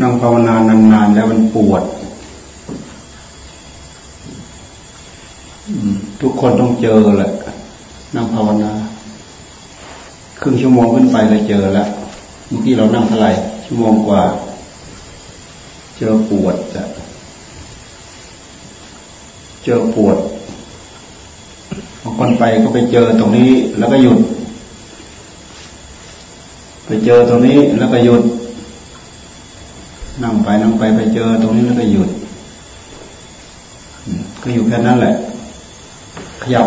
นั่งภาวนานานๆแล้วมันปวด ทุกคนต้องเจอแหละ นั่งภาวนา ครึ่งชั่วโมงขึ้นไปเลยเจอแล้วเมื่อกี้เรานั่งเท่าไหร่ชั่วโมงกว่า เจอปวดจะเจอปวดบางคนไปก็ไปเจอตรงนี้แล้วก็หยุด ไปเจอตรงนี้แล้วก็หยุด นั่งไปนั่งไปไปเจอตรงนี้แล้วก็หยุด ก็อยู่แค่นั้นแหละ ขยับ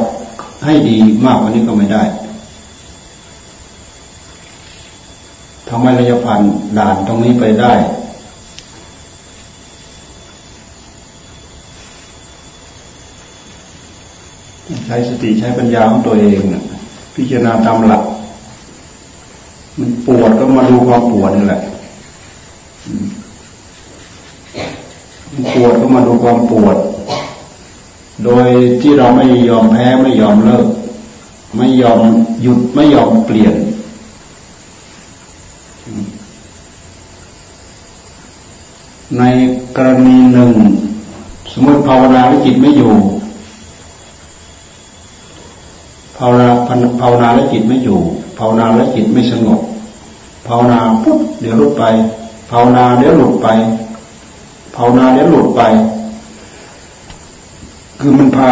ให้ดีมากกว่านี้ก็ไม่ได้ทำไมเราจะผ่านด่านตรงนี้ไปได้ ใช้สติใช้ปัญญาของตัวเอง พิจารณาตามหลัก มันปวดก็มาดูความปวดนี่แหละมันปวดก็มาดูความปวด โดยที่เราไม่ยอมแพ้ไม่ยอมเลิก ไม่ยอมหยุดไม่ยอมเปลี่ยน ในกรณีหนึ่ง สมมติภาวนาแล้วจิตไม่อยู่ภาวนาภาวนาแล้วจิตไม่อยู่ภาวนาแล้วจิตไม่สงบ ภาวนาปุ๊บเดี๋ยวลุดไป ภาวนาเดี๋ยวหลุดไป ภาวนาเดี๋ยวหลุดไป คือมันพา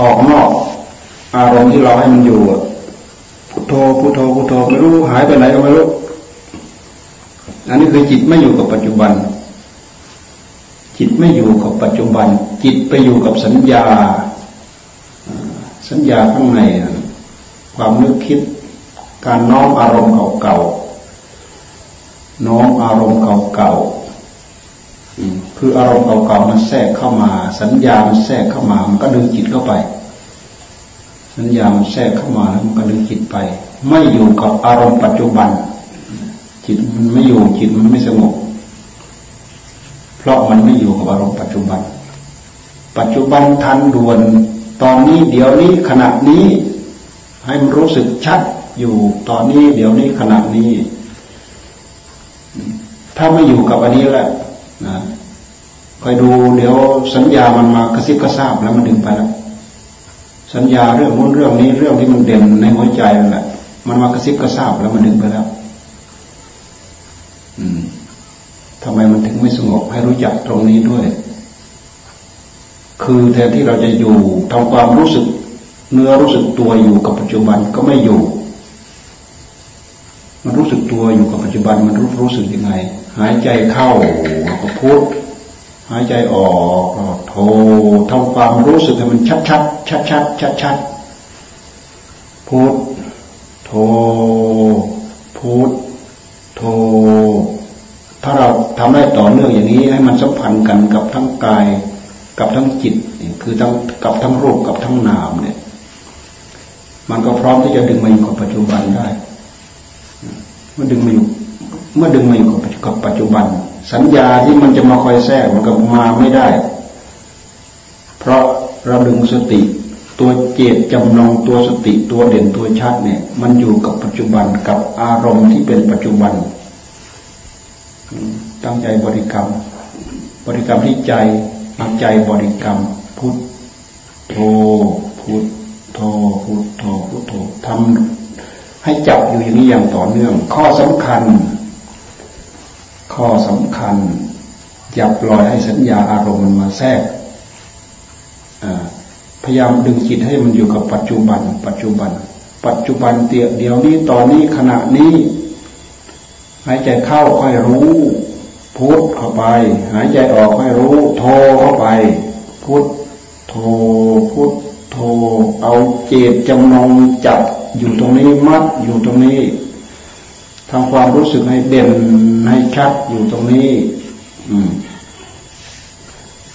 ออกนอก อารมณ์ที่เราให้มันอยู่พุทโธพุทโธพุทโธไม่รู้หายไปไหนก็ไม่รู้อันนี้คือจิตไม่อยู่กับปัจจุบัน จิตไม่อยู่กับปัจจุบัน จิตไปอยู่กับสัญญา สัญญาข้างในความนึกคิด การน้อมอารมณ์เก่าๆ น้อมอารมณ์เก่าๆคืออารมณ์เก่าๆมันแทรกเข้ามา สัญญามันแทรกเข้ามา มันก็ดึงจิตเข้าไป สัญญามันแทรกเข้ามาแล้วมันก็ดึงจิตไป ไม่อยู่กับอารมณ์ปัจจุบัน จิตมันไม่อยู่จิตมันไม่สงบเพราะมันไม่อยู่กับอารมณ์ปัจจุบัน ปัจจุบันทันด่วน ตอนนี้เดี๋ยวนี้ขณะนี้ ให้มันรู้สึกชัดอยู่ตอนนี้เดี๋ยวนี้ขณะนี้ ถ้าไม่อยู่กับอันนี้แหละนะคอยดูเดี๋ยวสัญญามันมากระซิบกระซาบแล้วมันดึงไปแล้วสัญญาเรื่องนู้นเรื่องนี้เรื่องที่มันเด่นในหัวใจนั่นแหละ มันมากระซิบกระซาบแล้วมันดึงไปแล้ว อืมทำไมมันถึงไม่สงบให้รู้จักตรงนี้ด้วย คือแทนที่เราจะอยู่ทำความรู้สึก เนื้อรู้สึกตัวอยู่กับปัจจุบันก็ไม่อยู่ มันรู้สึกตัวอยู่กับปัจจุบันมันรู้รู้สึกยังไง หายใจเข้าก็พุทหายใจออกก็โททำความรู้สึกให้มันชัดชัดชัดชัดชัดชัดพุทโทพุทโทถ้าเราทำได้ต่อเนื่องอย่างนี้ให้มันสัมพันธ์กันกับทั้งกายกับทั้งจิตคือทั้งกับทั้งรูปกับทั้งนามเนี่ย มันก็พร้อมที่จะดึงมาอยู่กับปัจจุบันได้ เมื่อดึงมาอยู่เมื่อดึงมาอยู่กับปัจจุบัน สัญญาที่มันจะมาคอยแทรกมันก็มาไม่ได้ เพราะเราดึงสติ ตัวเจตจำนงตัวสติตัวเด่นตัวชัดเนี่ย มันอยู่กับปัจจุบันกับอารมณ์ที่เป็นปัจจุบัน ตั้งใจบริกรรม บริกรรมที่ใจตั้งใจบริกรรม พุทโธพุทโธพุทโธพุทโธทำ ให้จับอยู่อย่างนี้อย่างต่อเนื่อง ข้อสำคัญ ข้อสำคัญอย่าปล่อยให้สัญญาอารมณ์มันมาแทรกพยายามดึงจิตให้มันอยู่กับปัจจุบัน ปัจจุบัน ปัจจุบันเตียเดี๋ยวนี้ตอนนี้ขณะนี้ หายใจเข้าค่อยรู้พุทเข้าไป หายใจออกค่อยรู้ โทเข้าไป พุทโทพุทโทเอาเจตจำนงจับ อยู่ตรงนี้มัดอยู่ตรงนี้ทำความรู้สึกให้เด่นให้ชัดอยู่ตรงนี้ อืม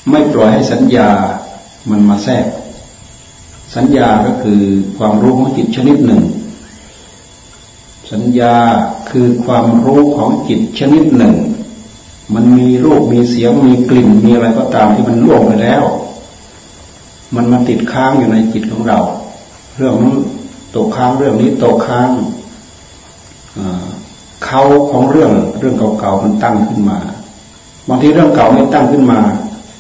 ไม่ปล่อยให้สัญญามันมาแทรก สัญญาก็คือความรู้ของจิตชนิดหนึ่ง สัญญาคือความรู้ของจิตชนิดหนึ่ง มันมีรูปมีเสียงมีกลิ่นมีอะไรก็ตามที่มันล่วงไปแล้ว มันมาติดค้างอยู่ในจิตของเรา เรื่องนั้น ตกค้างเรื่องนี้ตกค้างเขาของเรื่องเรื่องเก่าๆมันตั้งขึ้นมา บางทีเรื่องเก่าไม่ตั้งขึ้นมา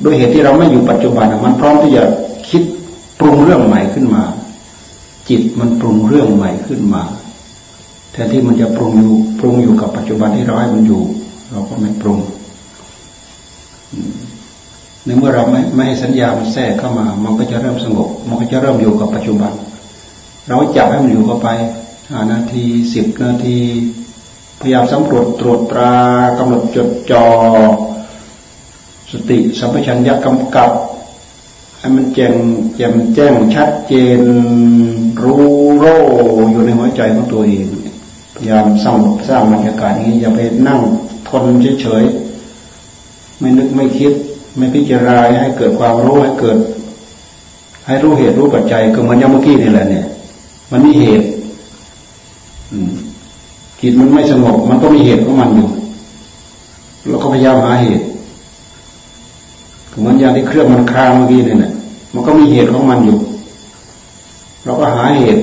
ด้วยเหตุที่เราไม่อยู่ปัจจุบันมันพร้อมที่จะคิดปรุงเรื่องใหม่ขึ้นมา จิตมันปรุงเรื่องใหม่ขึ้นมาแทนที่มันจะปรุงอยู่ปรุงอยู่กับปัจจุบันที่เราให้มันอยู่ เราก็ไม่ปรุงในเมื่อเราไม่ไม่ให้สัญญามันแทรกเข้ามา มันก็จะเริ่มสงบ มันก็จะเริ่มอยู่กับปัจจุบัน เราจับให้มันอยู่เข้าไปห้านาทีสิบนาที พยายามสำรวจตรวจตรากำหนดจดจอ่อสติสัมปชัญญะกำกับให้มันแจ้งแจ่มแจ้งชัดเจน รู้โรอยู่ในหัวใจของตัวเองพยายามสร้างสร้างบรรยากาศนี้อย่าไปนั่งทนเฉยๆไม่นึกไม่คิด ไม่พิจารณาให้เกิดความรู้ให้เกิด ให้รู้เหตุรู้ปัจจัยก็เหมือนยาเมื่อกี้นี่แหละเนี่ย มันมีเหตุจิตมันไม่สงบ มันก็มีเหตุของมันอยู่เราก็พยายามหาเหตุเหมือนอย่างที่เครื่องมันคลางเมื่อกี้เนี่ยมันก็มีเหตุของมันอยู่ เราก็หาเหตุ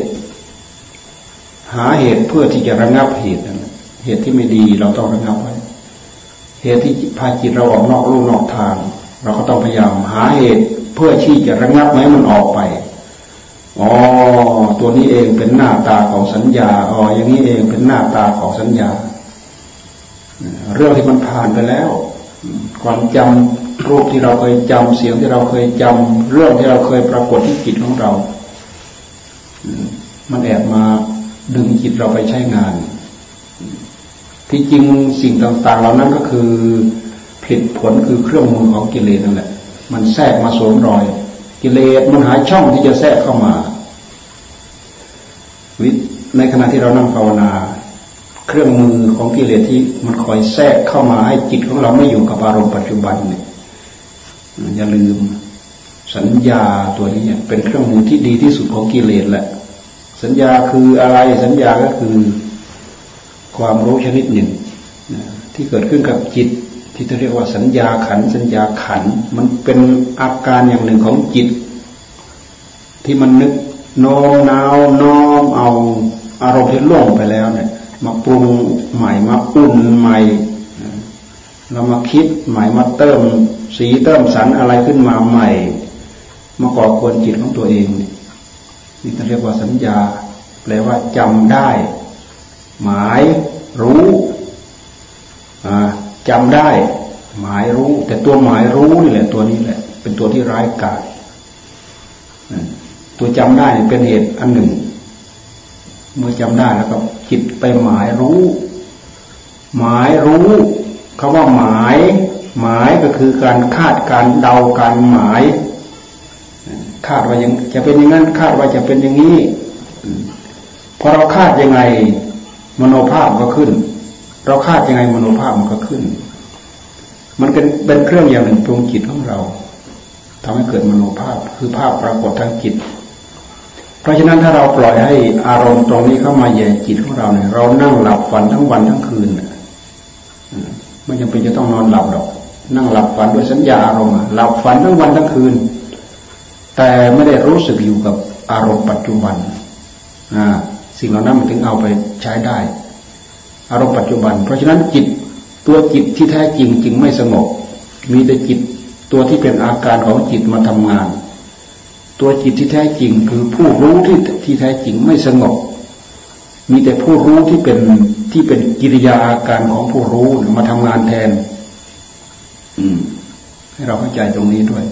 หาเหตุเพื่อที่จะระงับเหตุนั่นเหตุที่ไม่ดีเราต้องระงับไว้ เหตุที่พาจิตเราออกนอกรูนอกทาง เราก็ต้องพยายามหาเหตุเพื่อที่จะระงับไม่มันออกไป อ๋อ ตัวนี้เองเป็นหน้าตาของสัญญา อ๋อ อย่างนี้เองเป็นหน้าตาของสัญญา เรื่องที่มันผ่านไปแล้ว ความจำรูปที่เราเคยจำเสียงที่เราเคยจำเรื่องที่เราเคยปรากฏที่จิตของเรา มันแอบมาดึงจิตเราไปใช้งาน ที่จริงสิ่งต่างๆ เหล่านั้นก็คือผลผลคือเครื่องมือของกิเลสนั่นแหละ มันแทรกมาสวมรอย กิเลสมันหาช่องที่จะแทรกเข้ามา ในขณะที่เรานั่งภาวนา เครื่องมือของกิเลสที่มันคอยแทรกเข้ามาให้จิตของเราไม่อยู่กับอารมณ์ปัจจุบันเนี่ยอย่าลืมสัญญาตัวนี้เนี่ยเป็นเครื่องมือที่ดีที่สุดของกิเลสแหละ สัญญาคืออะไรสัญญาก็คือความรู้ชนิดหนึ่งที่เกิดขึ้นกับจิต ที่เรียกว่าสัญญาขันสัญญาขันมันเป็นอาการอย่างหนึ่งของจิต ที่มันนึกโน้มน้าวน้อมเอา อารมณ์ที่ล่วงไปแล้วเนี่ยมาปรุงใหม่มาอุ่นใหม่เรามาคิดใหม่มาเติมสีเติมสันอะไรขึ้นมาใหม่ มาก่อควรจิตของตัวเองนี่เรียกว่าสัญญา แปลว่าจำได้ หมายรู้อ่าจำได้ หมายรู้ แต่ตัวหมายรู้นี่แหละตัวนี้แหละ เป็นตัวที่ร้ายกาจตัวจำได้เป็นเหตุอันหนึ่ง เมื่อจำได้แล้วก็จิตไปหมายรู้ หมายรู้คาว่าหมาย หมายก็คือการคาดการเดาการหมาย คาดว่ายังจะเป็นอย่างนั้นคาดว่าจะเป็นอย่างนี้พอเราคาดยังไงมโนภาพก็ขึ้น เราคาดยังไงมโนภาพมันก็ขึ้น มันเป็นเป็นเครื่องอย่างหนึ่งปรุงจิตของเราทำให้เกิดมโนภาพคือภาพปรากฏทางจิต ราะฉะนั้นถ้าเราปล่อยให้อารมณ์ตรงนี้เข้ามาแย่จิตของเราเนี่ยเรานั่งหลับฝันทั้งวันทั้งคืนไม่จำเป็นจะต้องนอนหลับหรอก นั่งหลับฝันด้วยสัญญาอารมณ์หลับฝันทั้งวันทั้งคืน แต่ไม่ได้รู้สึกอยู่กับอารมณ์ปัจจุบันสิ่งเหล่านั้นมันถึงเอาไปใช้ได้ อารมณ์ปัจจุบัน เพราะฉะนั้นจิตตัวจิตที่แท้จริงจึงไม่สงบมีแต่จิตตัวที่เป็นอาการของจิตมาทำงาน ตัวจิตที่แท้จริงคือผู้รู้ที่ที่แท้จริงไม่สงบ มีแต่ผู้รู้ที่เป็นที่เป็นกิริยาอาการของผู้รู้มาทำงานแทน อืม ให้เราเข้าใจตรงนี้ด้วย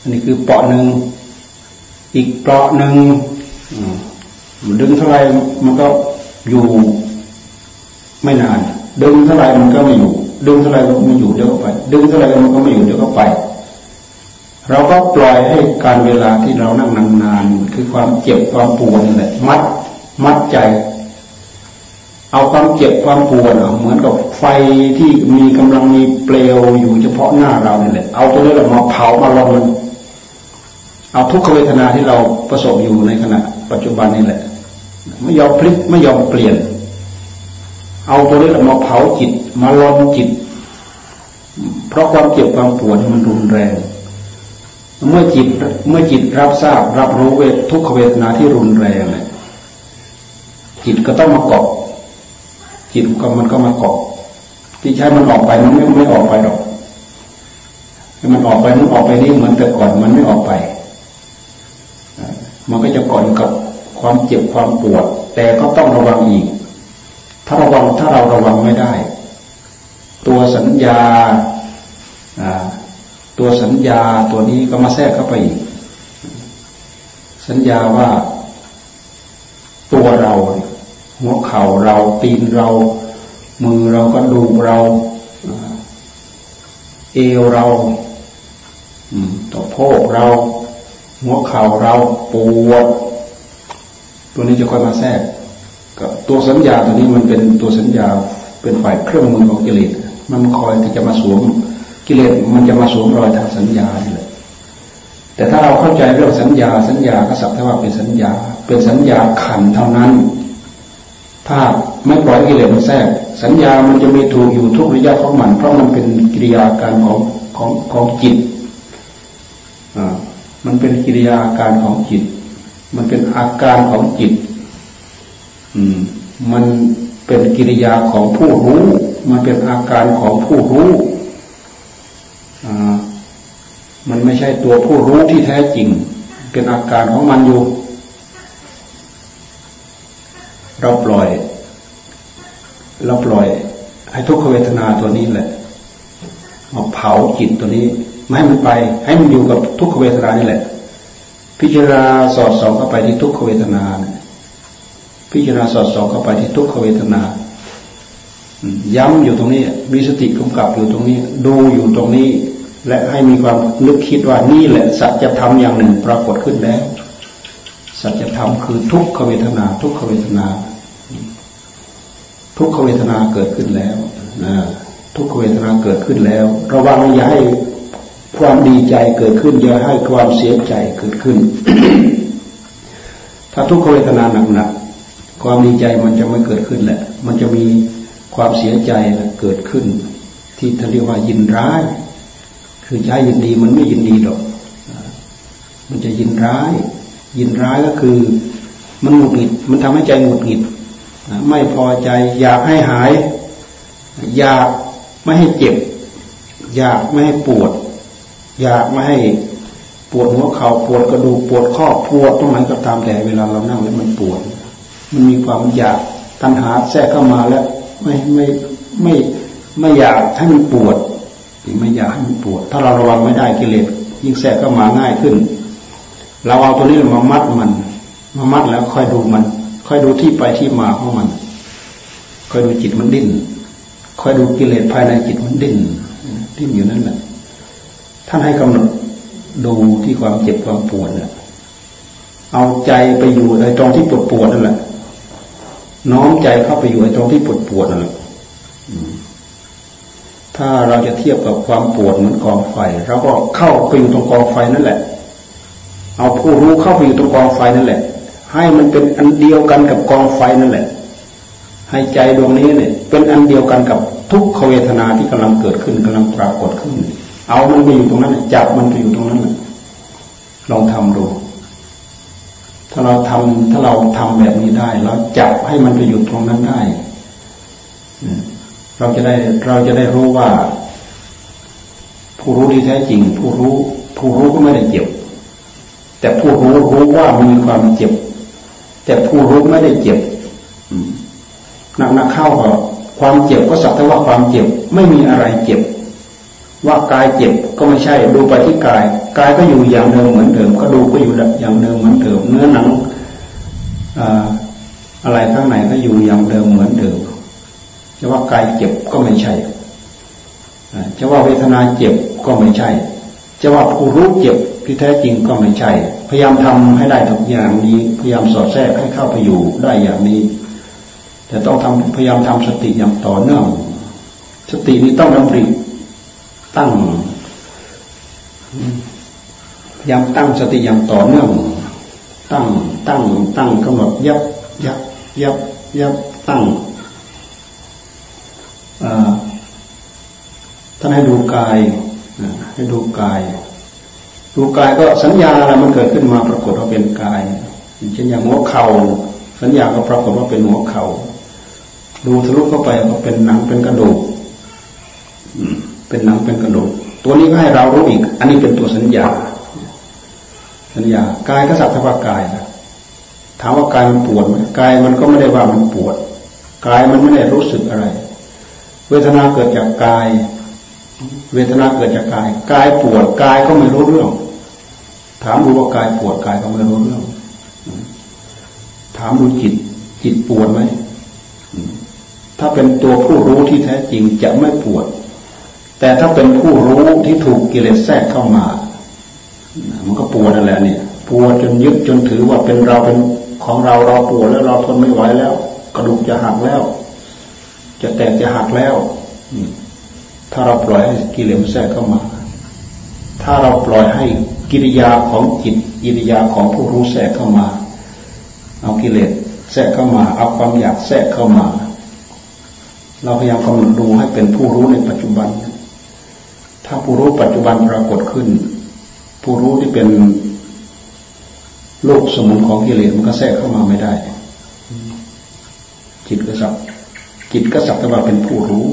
อันนี้คือเปาะหนึ่งอีกเปาะหนึ่งดึงเท่าไรมันก็อยู่ไม่นาน ดึงเท่าไรมันก็ไม่อยู่ ดึงเท่าไรก็ไม่อยู่เดี๋ยวก็ไป ดึงเท่าไรมันก็ไม่อยู่เดี๋ยวก็ไป เราก็ปล่อยให้การเวลาที่เรานั่งนานๆคือความเจ็บความปวดนี่แหละมัดมัดใจ เอาความเจ็บความปวดเหมือนกับไฟที่มีกำลังมีเปลวอยู่เฉพาะหน้าเราเนี่ยแหละเอาตัวนี้เรามาเผามาลงมันเอาทุกขเวทนาที่เราประสบอยู่ในขณะ ปัจจุบันนี่แหละ ไม่ยอมพลิกไม่ยอมเปลี่ยน เอาตัวนี้มาเผาจิต มาลนจิต เพราะความเจ็บความปวดมันรุนแรง เมื่อจิตเมื่อจิตรับทราบรับรู้เวททุกขเวทนาที่รุนแรงเลยจิตก็ต้องมาเกาะจิตก็มันก็มาเกาะที่ใช้มันออกไปมันไม่ไม่ออกไปหรอกให้มันออกไปนั้นออกไปนี่เหมือนแต่ก่อนมันไม่ออกไป มันก็จะก่อนกับความเจ็บความปวด แต่ก็ต้องระวังอีก ถ้าระวังถ้าเราระวังไม่ได้ ตัวสัญญา ตัวสัญญาตัวนี้ก็มาแทรกเข้าไปอีก สัญญาว่า ตัวเราหัวเข่าเราตีนเรา มือเราก็ดูเราเอวเราตัวโพกเรา หัวเข่าเราปวด ตัวนี้จะค่อยมาแทรกกับตัวสัญญาตัวนี้มันเป็นตัวสัญญาเป็นฝ่ายเครื่องมือของกิเลสมันคอยที่จะมาสวม กิเลสมันจะมาสวมรอยทางสัญญาเลยแต่ถ้าเราเข้าใจเรื่องสัญญา สัญญาก็สักแต่ว่าเป็นสัญญา เป็นสัญญาขันเท่านั้น ถ้าไม่ปล่อยกิเลสมันแทรก สัญญามันจะมีถูกอยู่ทุกระยะของมัน เพราะมันเป็นกิริยาการของของของจิตอ่ามันเป็นกิริยาการของจิต มันเป็นอาการของจิต อืม มันเป็นกิริยาของผู้รู้ มันเป็นอาการของผู้รู้ มันไม่ใช่ตัวผู้รู้ที่แท้จริง เป็นอาการของมันอยู่ เราปล่อย เราปล่อย ให้ทุกขเวทนาตัวนี้แหละมาเผาจิตตัวนี้ไม่ให้มันไป ให้มันอยู่กับทุกขเวทนานี่แหละ พิจารณาสอดส่องเข้าไปที่ทุกขเวทนาพิจารณาสอดส่องเข้าไปที่ทุกขเวทนาย้ำอยู่ตรงนี้ มีสติกำกับอยู่ตรงนี้ ดูอยู่ตรงนี้ และให้มีความนึกคิดว่านี่แหละสัจธรรมอย่างหนึ่งปรากฏขึ้นแล้ว สัจธรรมคือทุกขเวทนา ทุกขเวทนา ทุกขเวทนาเกิดขึ้นแล้วนะทุกขเวทนาเกิดขึ้นแล้ว ระวังอย่าให้ความดีใจเกิดขึ้นอย่าให้ความเสียใจเกิดขึ้น ถ้าทุกขเวทนาหนักๆความดีใจมันจะไม่เกิดขึ้นแหละ มันจะมีความเสียใจเกิดขึ้น ที่ท่านเรียกว่ายินร้าย คือใจยินดีมันไม่ยินดีหรอก มันจะยินร้าย ยินร้ายก็คือมันหงุดหงิด มันทำให้ใจหงุดหงิด ไม่พอใจ อยากให้หาย อยากไม่ให้เจ็บ อยากไม่ให้ปวด อยากไม่ให้ปวดหัวเข่าปวดกระดูกปวดข้อปวดตรงไหนก็ตามแต่เวลาเรานั่งแล้วมันปวด มันมีความอยากตัณหาแทรกเข้ามาแล้ว ไม่ไม่ไม่ไม่อยากให้มันปวด ไม่อยากให้มันปวด ถ้าเราระวังไม่ได้กิเลสยิ่งแทรกก็มาง่ายขึ้น เราเอาตัวนี้มามัดมัน มามัดแล้วค่อยดูมัน ค่อยดูที่ไปที่มาของมัน ค่อยดูจิตมันดิ้นค่อยดูกิเลสภายในจิตมันดิ้นดิ้นอยู่นั่นแหละท่านให้กำหนดดูที่ความเจ็บความปวดเนี่ยเอาใจไปอยู่ในตรงที่ปวดปวดนั่นแหละน้อมใจเข้าไปอยู่ในตรงที่ปวดปวดนั่นแหละ ถ้าเราจะเทียบกับความปวดเหมือนกองไฟเราก็เข้าไปอยู่ตรงกองไฟนั่นแหละ เอาผู้รู้เข้าไปอยู่ตรงกองไฟนั่นแหละ ให้มันเป็นอันเดียวกันกับกองไฟนั่นแหละ ให้ใจดวงนี้เนี่ย เป็นอันเดียวกันกับทุกขเวทนาที่กำลังเกิดขึ้นกำลังปรากฏขึ้น เอามันไปอยู่ตรงนั้นจับมันไปอยู่ตรงนั้นลองทำดูถ้าเราทำถ้าเราทำแบบนี้ได้ เราจับให้มันไปอยู่ตรงนั้นได้ เราจะได้เราจะได้รู้ว่า ผู้รู้ที่แท้จริง ผู้รู้ ผู้รู้ก็ไม่ได้เจ็บ แต่ผู้รู้รู้ว่ามีความเจ็บ แต่ผู้รู้ไม่ได้เจ็บหนักหนักเข้าก็ความเจ็บก็สักแต่ว่าความเจ็บไม่มีอะไรเจ็บ ว่ากายเจ็บก็ไม่ใช่ดูไปที่กายกายก็อยู่อย่างเดิมเหมือนเดิม ก็ดูก็อยู่อย่างเดิมเหมือนเดิม เนื้อหนังอะไรข้างในก็อยู่อย่างเดิมเหมือนเดิม จะว่ากายเจ็บก็ไม่ใช่จะว่าเวทนาเจ็บก็ไม่ใช่ จะว่าผู้รู้เจ็บที่แท้จริงก็ไม่ใช่ พยายามทำให้ได้ทุกอย่างนี้ พยายามสอดแทรกให้เข้าไปอยู่ได้อย่างนี้ แต่ต้องทำพยายามทำสติอย่างต่อเนื่อง สตินี้ต้องดำริตั้งพยายามตั้งสติอย่างต่อเนื่อง ตั้งตั้งตั้งกำหนดยับยับยับยับตั้ง ท่านให้ดูกายให้ดูกาย ดูกายก็สัญญาอะไรมันเกิดขึ้นมาปรากฏว่าเป็นกายเช่นอย่างหัวเข่าสัญญาก็ปรากฏว่าเป็นหัวเขาดูทะลุเข้าไปก็เป็นหนังเป็นกระดูกเป็นหนังเป็นกระดูกตัวนี้ก็ให้เรารู้อีก อันนี้เป็นตัวสัญญา สัญญากายก็สัตว์ทวากายนะถามว่ากายมันปวดไหมกายมันก็ไม่ได้ว่ามันปวดกายมันไม่ได้รู้สึกอะไร เวทนาเกิดจากกาย เวทนาเกิดจากกาย กายปวดกายก็ไม่รู้เรื่อง ถามดูว่ากายปวดกายก็ไม่รู้เรื่อง ถามดูจิต จิตปวดไหมถ้าเป็นตัวผู้รู้ที่แท้จริงจะไม่ปวด แต่ถ้าเป็นผู้รู้ที่ถูกกิเลสแทรกเข้ามา มันก็ปวดนั่นแหละเนี่ยปวดจนยึดจนถือว่าเป็นเราเป็นของเราเราปวดแล้วเราทนไม่ไหวแล้ว กระดูกจะหักแล้ว จะแตกจะหักแล้วถ้าเราปล่อยให้กิเลสแทรกเข้ามา ถ้าเราปล่อยให้กิริยาของจิตกิริยาของผู้รู้แทรกเข้ามา เอากิเลสแทรกเข้ามา เอาความอยากแทรกเข้ามา เราพยายามกำหนดดูให้เป็นผู้รู้ในปัจจุบัน ถ้าผู้รู้ปัจจุบันปรากฏขึ้น ผู้รู้ที่เป็นโลกสมุนของกิเลสมันก็แทรกเข้ามาไม่ได้ จิตก็สัก จิตก็สักแต่ว่าเป็นผู้รู้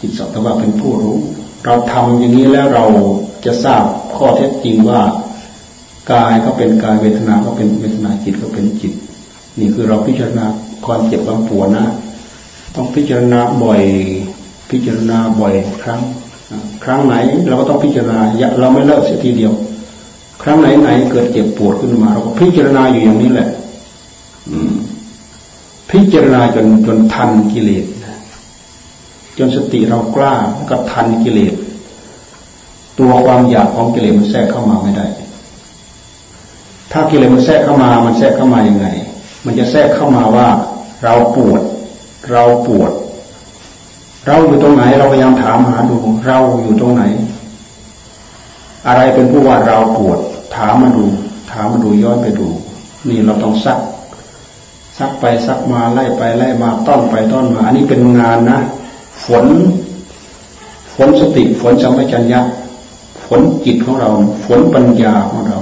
จิตสักแต่ว่าเป็นผู้รู้ เราทำอย่างนี้แล้วเราจะทราบข้อเท็จจริงว่ากายก็เป็นกายเวทนาก็เป็นเวทนาจิตก็เป็นจิต นี่คือเราพิจารณาความเจ็บความปวดนะ ต้องพิจารณาบ่อย พิจารณาบ่อยครั้ง ครั้งไหนเราก็ต้องพิจารณาเราไม่เลิกเสียทีเดียว ครั้งไหนไหนเกิดเจ็บปวดขึ้นมา เราก็พิจารณาอยู่อย่างนี้แหละ พิจารณาจนจนทันกิเลสจนสติเรากล้าก็ทันกิเลส ตัวความอยากของกิเลสมันแทรกเข้ามาไม่ได้ ถ้ากิเลสมันแทรกเข้ามา มันแทรกเข้ามาอยังไง มันจะแทรกเข้ามาว่า เราปวด เราปวด เราอยู่ตรงไหน เราพยายามถามหาดู เราอยู่ตรงไหน อะไรเป็นผู้ว่าเราปวด ถามมาดู ถามมาดูย้อนไปดู นี่เราต้องซัก ซักไปซักมาไล่ไปไล่มาต้อนไปต้อนมา อันนี้เป็นงานนะ ฝน ฝนสติฝนสัมปชัญญะฝนจิตของเรา ฝนปัญญาของเรา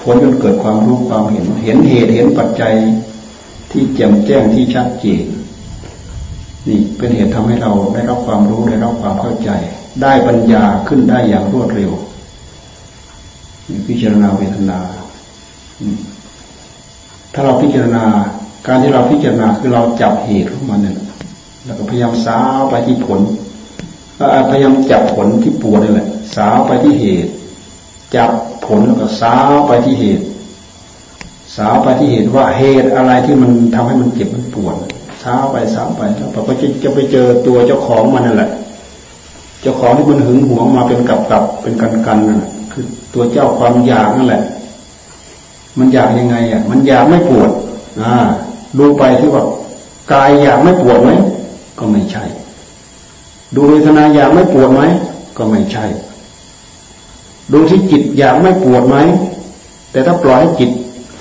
ฝนจนเกิดความรู้ความเห็น เห็นเหตุเห็นปัจจัยที่แจ่มแจ้งที่ชัดเจนนี่เป็นเหตุทำให้เราได้รับความรู้ได้รับความเข้าใจ ได้ปัญญาขึ้นได้อย่างรวดเร็วพิจารณาเวทนา ถ้าเราพิจารณา การที่เราพิจารณาคือเราจับเหตุของมันเนี่ยแล้วก็พยายามสาวไปที่ผลพยายามจับผลที่ปวดนี่แหละ สาวไปที่เหตุ จับผลแล้วก็สาวไปที่เหตุ สาวไปที่เหตุว่าเหตุอะไรที่มันทำให้มันเจ็บมันปวดสาวไปสาวไปแล้วพอจะจะไปเจอตัวเจ้าของมันนั่นแหละ เจ้าของที่มันหึงหวงมาเป็นกับกับเป็นกันกันนั่นคือตัวเจ้าความอยากนั่นแหละ มันอยากยังไงอะ มันอยากไม่ปวดอ่าดูไปที่ว่ากายอยากไม่ปวดไหมก็ไม่ใช่ ดูเวทนาอยากไม่ปวดไหมก็ไม่ใช่ ดูที่จิตอยากไม่ปวดไหมแต่ถ้าปล่อยให้จิต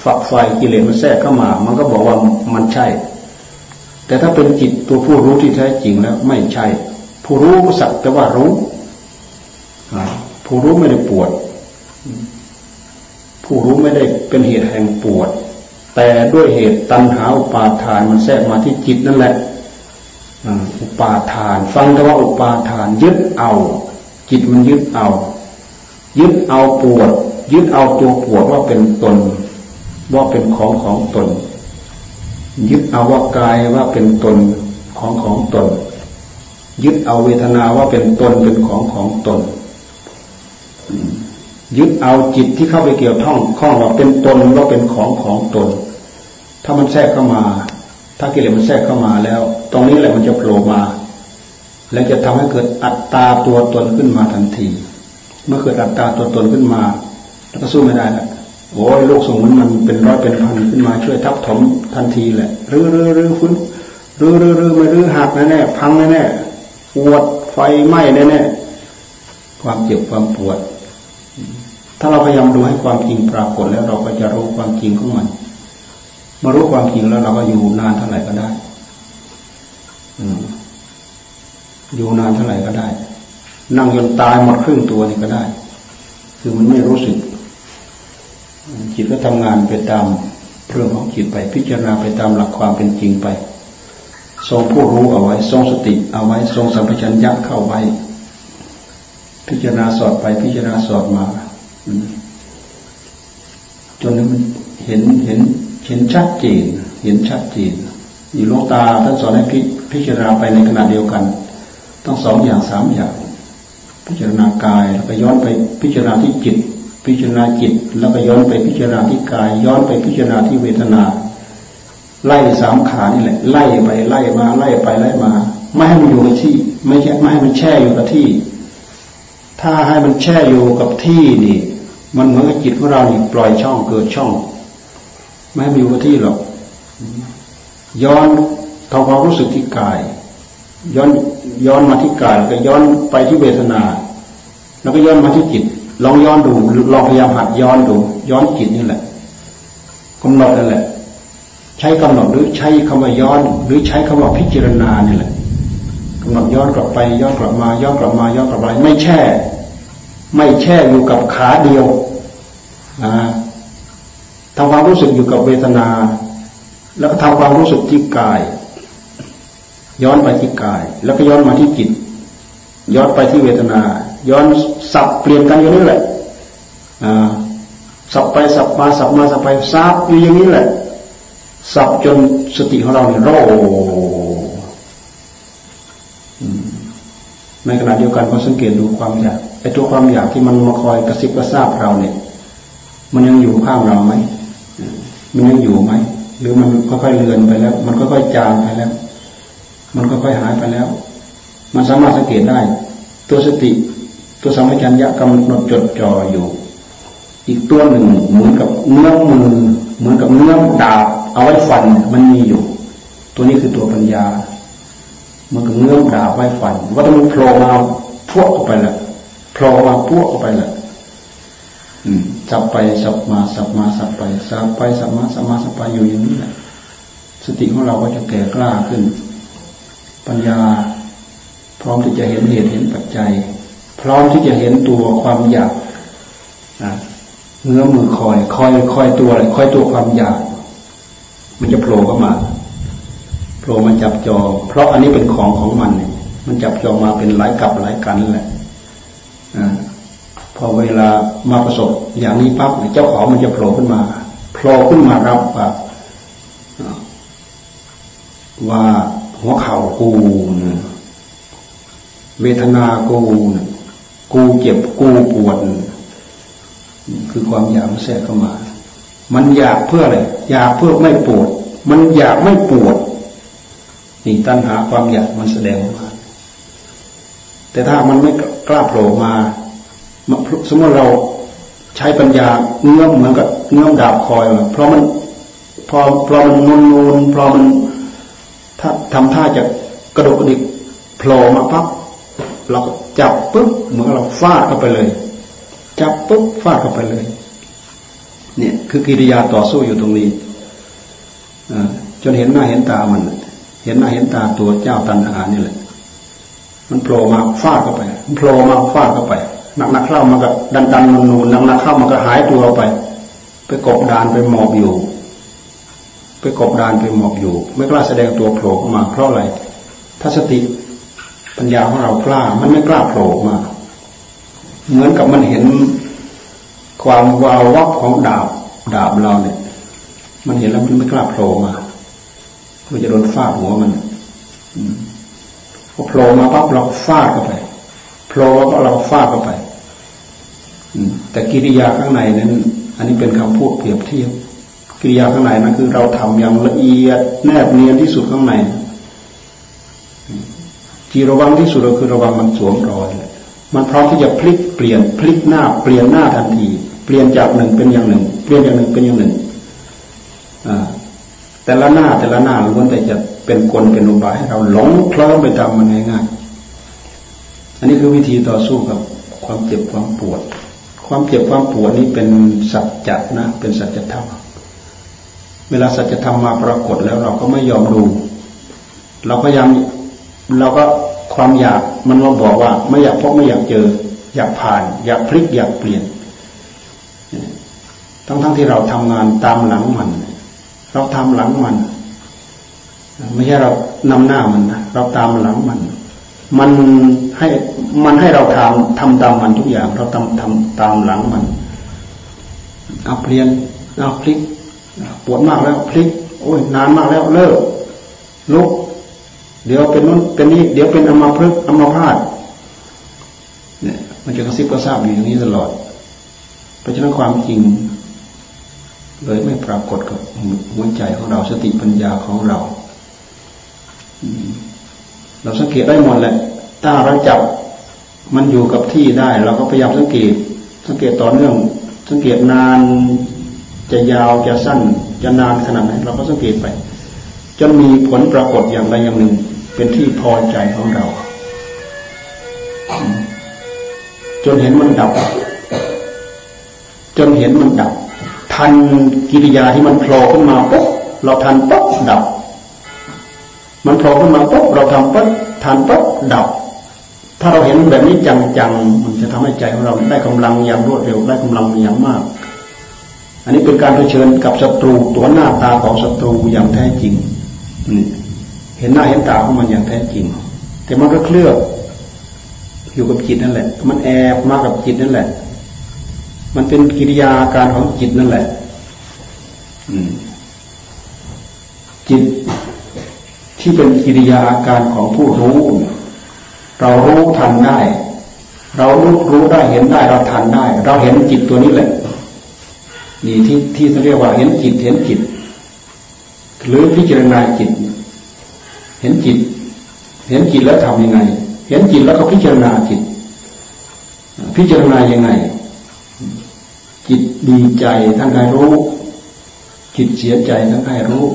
ฝักไฟกิเลสมันแทรกเข้ามา มันก็บอกว่ามันใช่ แต่ถ้าเป็นจิตตัวผู้รู้ที่แท้จริงแล้ว ไม่ใช่ ผู้รู้สักแต่ว่ารู้ผู้รู้ไม่ได้ปวด ผู้รู้ไม่ได้เป็นเหตุแห่งปวด แต่ด้วยเหตุตัณหาอุปาทานมันแทรกมาที่จิตนั่นแหละอุปาทาน ฟังแต่ว่าอุปาทาน ยึดเอา จิตมันยึดเอา ยึดเอาปวด ยึดเอาตัวปวดว่าเป็นตน ว่าเป็นของของตน ยึดเอาว่ากายว่าเป็นตนของของตน ยึดเอาเวทนาว่าเป็นตนเป็นของของตน ยึดเอาจิตที่เข้าไปเกี่ยวท่องข้องว่าเป็นตนว่าเป็นของของตน ถ้ามันแทรกเข้ามา ถ้ากิเลสมันแทรกเข้ามาแล้ว ตรงนี้แหละมันจะโผล่มา และจะทำให้เกิดอัตตาตัวตนขึ้นมาทันที เมื่อเกิดอัตตาตัวตนขึ้นมาแล้วก็สู้ไม่ได้ละโอ้ยโลกสมมติมันเป็นร้อยเป็นพันขึ้นมาช่วยทับถมทันทีแหละรื้อรื้อรื้อฟุ้นรื้อรื้อรื้อไม่รื้อหักแน่แน่พังแน่แน่ปวดไฟไหม้แน่แน่ความเจ็บความปวด ถ้าเราพยายามดูให้ความจริงปรากฏแล้วเราก็จะรู้ความจริงของมันมารู้ความจริงแล้วเราก็อยู่นานเท่าไหร่ก็ได้อยู่นานเท่าไหร่ก็ได้ นั่งจนตายหมดครึ่งตัวนี่ก็ได้ คือมันไม่รู้สึก จิตก็ทำงานไปตามเรื่องของจิตไป พิจารณาไปตามหลักความเป็นจริงไป ทรงผู้รู้เอาไว้ ทรงสติเอาไว้ ทรงสัมปชัญญะเข้าไว้ พิจารณาสอดไปพิจารณาสอดมา จนมันเห็นเห็นเห็นชัดเจน เห็นชัดเจนอยู่ลงตาท่านสอนให้พิพิจารณาไปในขณะเดียวกัน ต้องสองอย่างสามอย่าง พิจารณากายแล้วก็ย้อนไปพิจารณาที่จิต พิจารณาจิต แล้วก็ย้อนไปพิจารณาที่กาย ย้อนไปพิจารณาที่เวทนาไล่สามขานี่แหละไล่ไปไล่มาไล่ไปไล่มา ไม่ให้มันอยู่กับที่ ไม่ใช่ไม่ให้มันแช่อยู่กับที่ ถ้าให้มันแช่อยู่กับที่นี่ มันเหมือนกับจิตของเรานี่ปล่อยช่องเกิดช่อง ไม่ให้มันอยู่กับที่หรอก ย้อนทำความรู้สึกที่กาย ย้อนย้อนมาที่กายแล้วก็ย้อนไปที่เวทนา แล้วก็ย้อนมาที่จิต ลองย้อนดูลองพยายามหัดย้อนดู ย้อนจิตนี่แหละกำหนดนั่นแหละ ใช้กำหนดหรือใช้คำว่าย้อน หรือใช้คำว่าพิจารณานี่แหละ หนดย้อนกลับไปย้อนกลับมาย้อนกลับมาย้อนกลับไปไม่แช่ ไม่แช่อยู่กับขาเดียวนะทำความรู้สึกอยู่กับเวทนา แล้วก็ทำความรู้สึกที่กาย ย้อนไปที่กาย แล้วก็ย้อนมาที่จิต ย้อนไปที่เวทนา ย้อนสับเปลี่ยนกันอยู่นี่แหละสับไปสับมาสับมาสับไปซับอยู่อย่างนี้แหละสับจนสติของเราเนี่ยโร ในขณะเดียวกันก็สังเกตดูความอยากไอ้ตัวความอยากที่มันมาคอยกระซิบกระซาบเราเนี่ย มันยังอยู่ข้างเราไหมมันยังอยู่ไหมหรือมันค่อยๆเลือนไปแล้ว มันค่อยๆจางไปแล้ว มันค่อยๆหายไปแล้ว มันสามารถสังเกตได้ ตัวสติ ตัวสัมปชัญญะกำหนดจดจ่ออยู่ อีกตัวหนึ่งเหมือนกับเนื้อมือเหมือนกับเนื้อดาบเอาไว้ฟันมันมีอยู่ ตัวนี้คือตัวปัญญา มือนกับเนื้อดาบไว้ฟันว่าถ้ามันโผล่มาพวกออกไปละโผล่มาพวกออกไปละสับไปสับมาสับมาสับไปสับไปสับมาสับมาสับไปอยู่อย่างนี้แหละสติของเราก็จะแก่กล้าขึ้น ปัญญา พร้อมที่จะเห็นเหตุเห็นปัจจัย พร้อมที่จะเห็นตัวความอยากเงื้อมือคอย คอยคอยตัวอะไรคอยตัวความอยาก มันจะโผล่เข้ามา ผล่มาจับจองเพราะอันนี้เป็นของของมันเนี่ยมันจับจองมาเป็นหลายกับหลายกันแหละพอเวลามาประสบอย่างนี้ปั๊บเจ้าของมันจะโผล่ขึ้นมาโผล่ขึ้นมารับว่าว่าหัวเข่ากูนะเวทนากูนะกูเจ็บกูปวดคือความอยากมันแทรกเข้ามา มันอยากเพื่ออะไรอยากเพื่อไม่ปวด มันอยากไม่ปวด นี่ตัณหาความอยากมันแสดงออกมาแต่ถ้ามันไม่กล้าโผล่มา สมมติเราใช้ปัญญาเงื้อมเหมือนกับเงื้อมดาบคอยเพราะมันพอพอมันนูนนูนพอมันถ้าทำท่าจะกระดกกระดิกโผล่มาปั๊บเราก็จับปุ๊บเหมือนเราฟาดเข้าไปเลย จับปุ๊บฟาดเข้าไปเลย เนี่ยคือกิริยาต่อสู้อยู่ตรงนี้จนเห็นหน้าเห็นตามัน เห็นหน้าเห็นตาตัวเจ้าตันหานี่แหละ มันโผล่มาฟาดเข้าไป มันโผล่มาฟาดเข้าไปหนักนักเข้ามันก็ดันดันนูนนูนหนักนักเข้ามันก็หายตัวไป ไปกบดานไปหมอบอยู่ ไปกบดานไปหมอบอยู่ ไม่กล้าแสดงตัวโผล่มา เพราะอะไรถ้าสติปัญญาของเรากล้า มันไม่กล้าโผล่มา เหมือนกับมันเห็นความวาววับของดาบดาบเราเนี่ย มันเห็นแล้วมันไม่กล้าโผล่มา มันจะโดนฟาดหัวมันพอโผล่มาปั๊บเราฟาดเข้าไปโผล่ก็เราฟาดเข้าไปแต่กิริยาข้างในนั้น อันนี้เป็นคำพูดเปรียบเทียบกิริยาข้างในนั้นคือเราทำอย่างละเอียดแนบเนียนที่สุดข้างในจีระวังที่สุดก็คือระวังมันสวมรอยมันพร้อมที่จะพลิกเปลี่ยนพลิกหน้าเปลี่ยนหน้าทันที เปลี่ยนจากหนึ่งเป็นอย่างหนึ่ง เปลี่ยนจากหนึ่งเป็นอย่างหนึ่ง แต่ละหน้าแต่ละหน้าล้วนแต่จะเป็นกลเป็นอุบายให้เราหลงเคลิ้มไปตามมันง่ายๆอันนี้คือวิธีต่อสู้กับความเจ็บความปวด ความเจ็บความปวดนี้เป็นสัจจะนะ เป็นสัจธรรมเวลาสัจธรรมมาปรากฏแล้วเราก็ไม่ยอมดู เราก็ยังเราก็ความอยากมันมาบอกว่า ไม่อยากพบไม่อยากเจอ อยากผ่าน อยากพลิกอยากเปลี่ยนทั้งๆทที่เราทำงานตามหลังมัน เราทำหลังมัน ไม่ใช่เรานำหน้ามันนะเราตามหลังมัน มันให้มันให้เราทำทำตามมันทุกอย่าง เราทำทำตามหลังมันเอาเปลี่ยนเอาพลิกปวดมากแล้วพลิก โอ้ยนานมากแล้วเลิกลุกเดี๋ยวเป็นนู้นเป็นนี้ เดี๋ยวเป็นอมาพลึกอมาพาดเนี่ยมันจะกระซิบกระซาบอยู่อย่างนี้ตลอด เพราะฉะนั้นความจริง เลยไม่ปรากฏกับหัวใจของเราสติปัญญาของเรา เราสังเกตได้หมดแหละ ถ้าเราจับมันอยู่กับที่ได้ เราก็พยายามสังเกต สังเกตต่อเนื่อง สังเกตนานจะยาวจะสั้น จะนานขนาดไหนเราก็สังเกตไปจนมีผลปรากฏอย่างใดอย่างหนึ่ง เป็นที่พอใจของเรา จนเห็นมันดับ จนเห็นมันดับ ทันกิริยาที่มันโผล่ขึ้นมาปุ๊บเราทันปุ๊บดับ มันโผล่ขึ้นมาปุ๊บเราทำปุ๊บทันปุ๊บดับ ถ้าเราเห็นแบบนี้จังๆมันจะทำให้ใจของเราได้กำลังอย่างรวดเร็วได้กำลังอย่างมาก อันนี้เป็นการเผชิญกับศัตรูตัวหน้าตาของศัตรูอย่างแท้จริงเห็นหน้าเห็นตาของมันอย่างแท้จริง แต่มันก็เคลือบอยู่กับจิตนั่นแหละ มันแอบมากับจิตนั่นแหละ มันเป็นกิริยาการของจิตนั่นแหละจิตที่เป็นกิริยาอาการของผู้รู้ เรารู้ทันได้ เรารู้รู้ได้เห็นได้เราทันได้ เราเห็นจิตตัวนี้แหละนี่ที่ที่เขาเรียกว่าเห็นจิตเห็นจิต หรือพิจารณาจิต เห็นจิต เห็นจิตแล้วทำยังไง เห็นจิตแล้วก็พิจารณาจิต พิจารณายังไง จิตดีใจทั้งใครรู้ จิตเสียใจทั้งใครรู้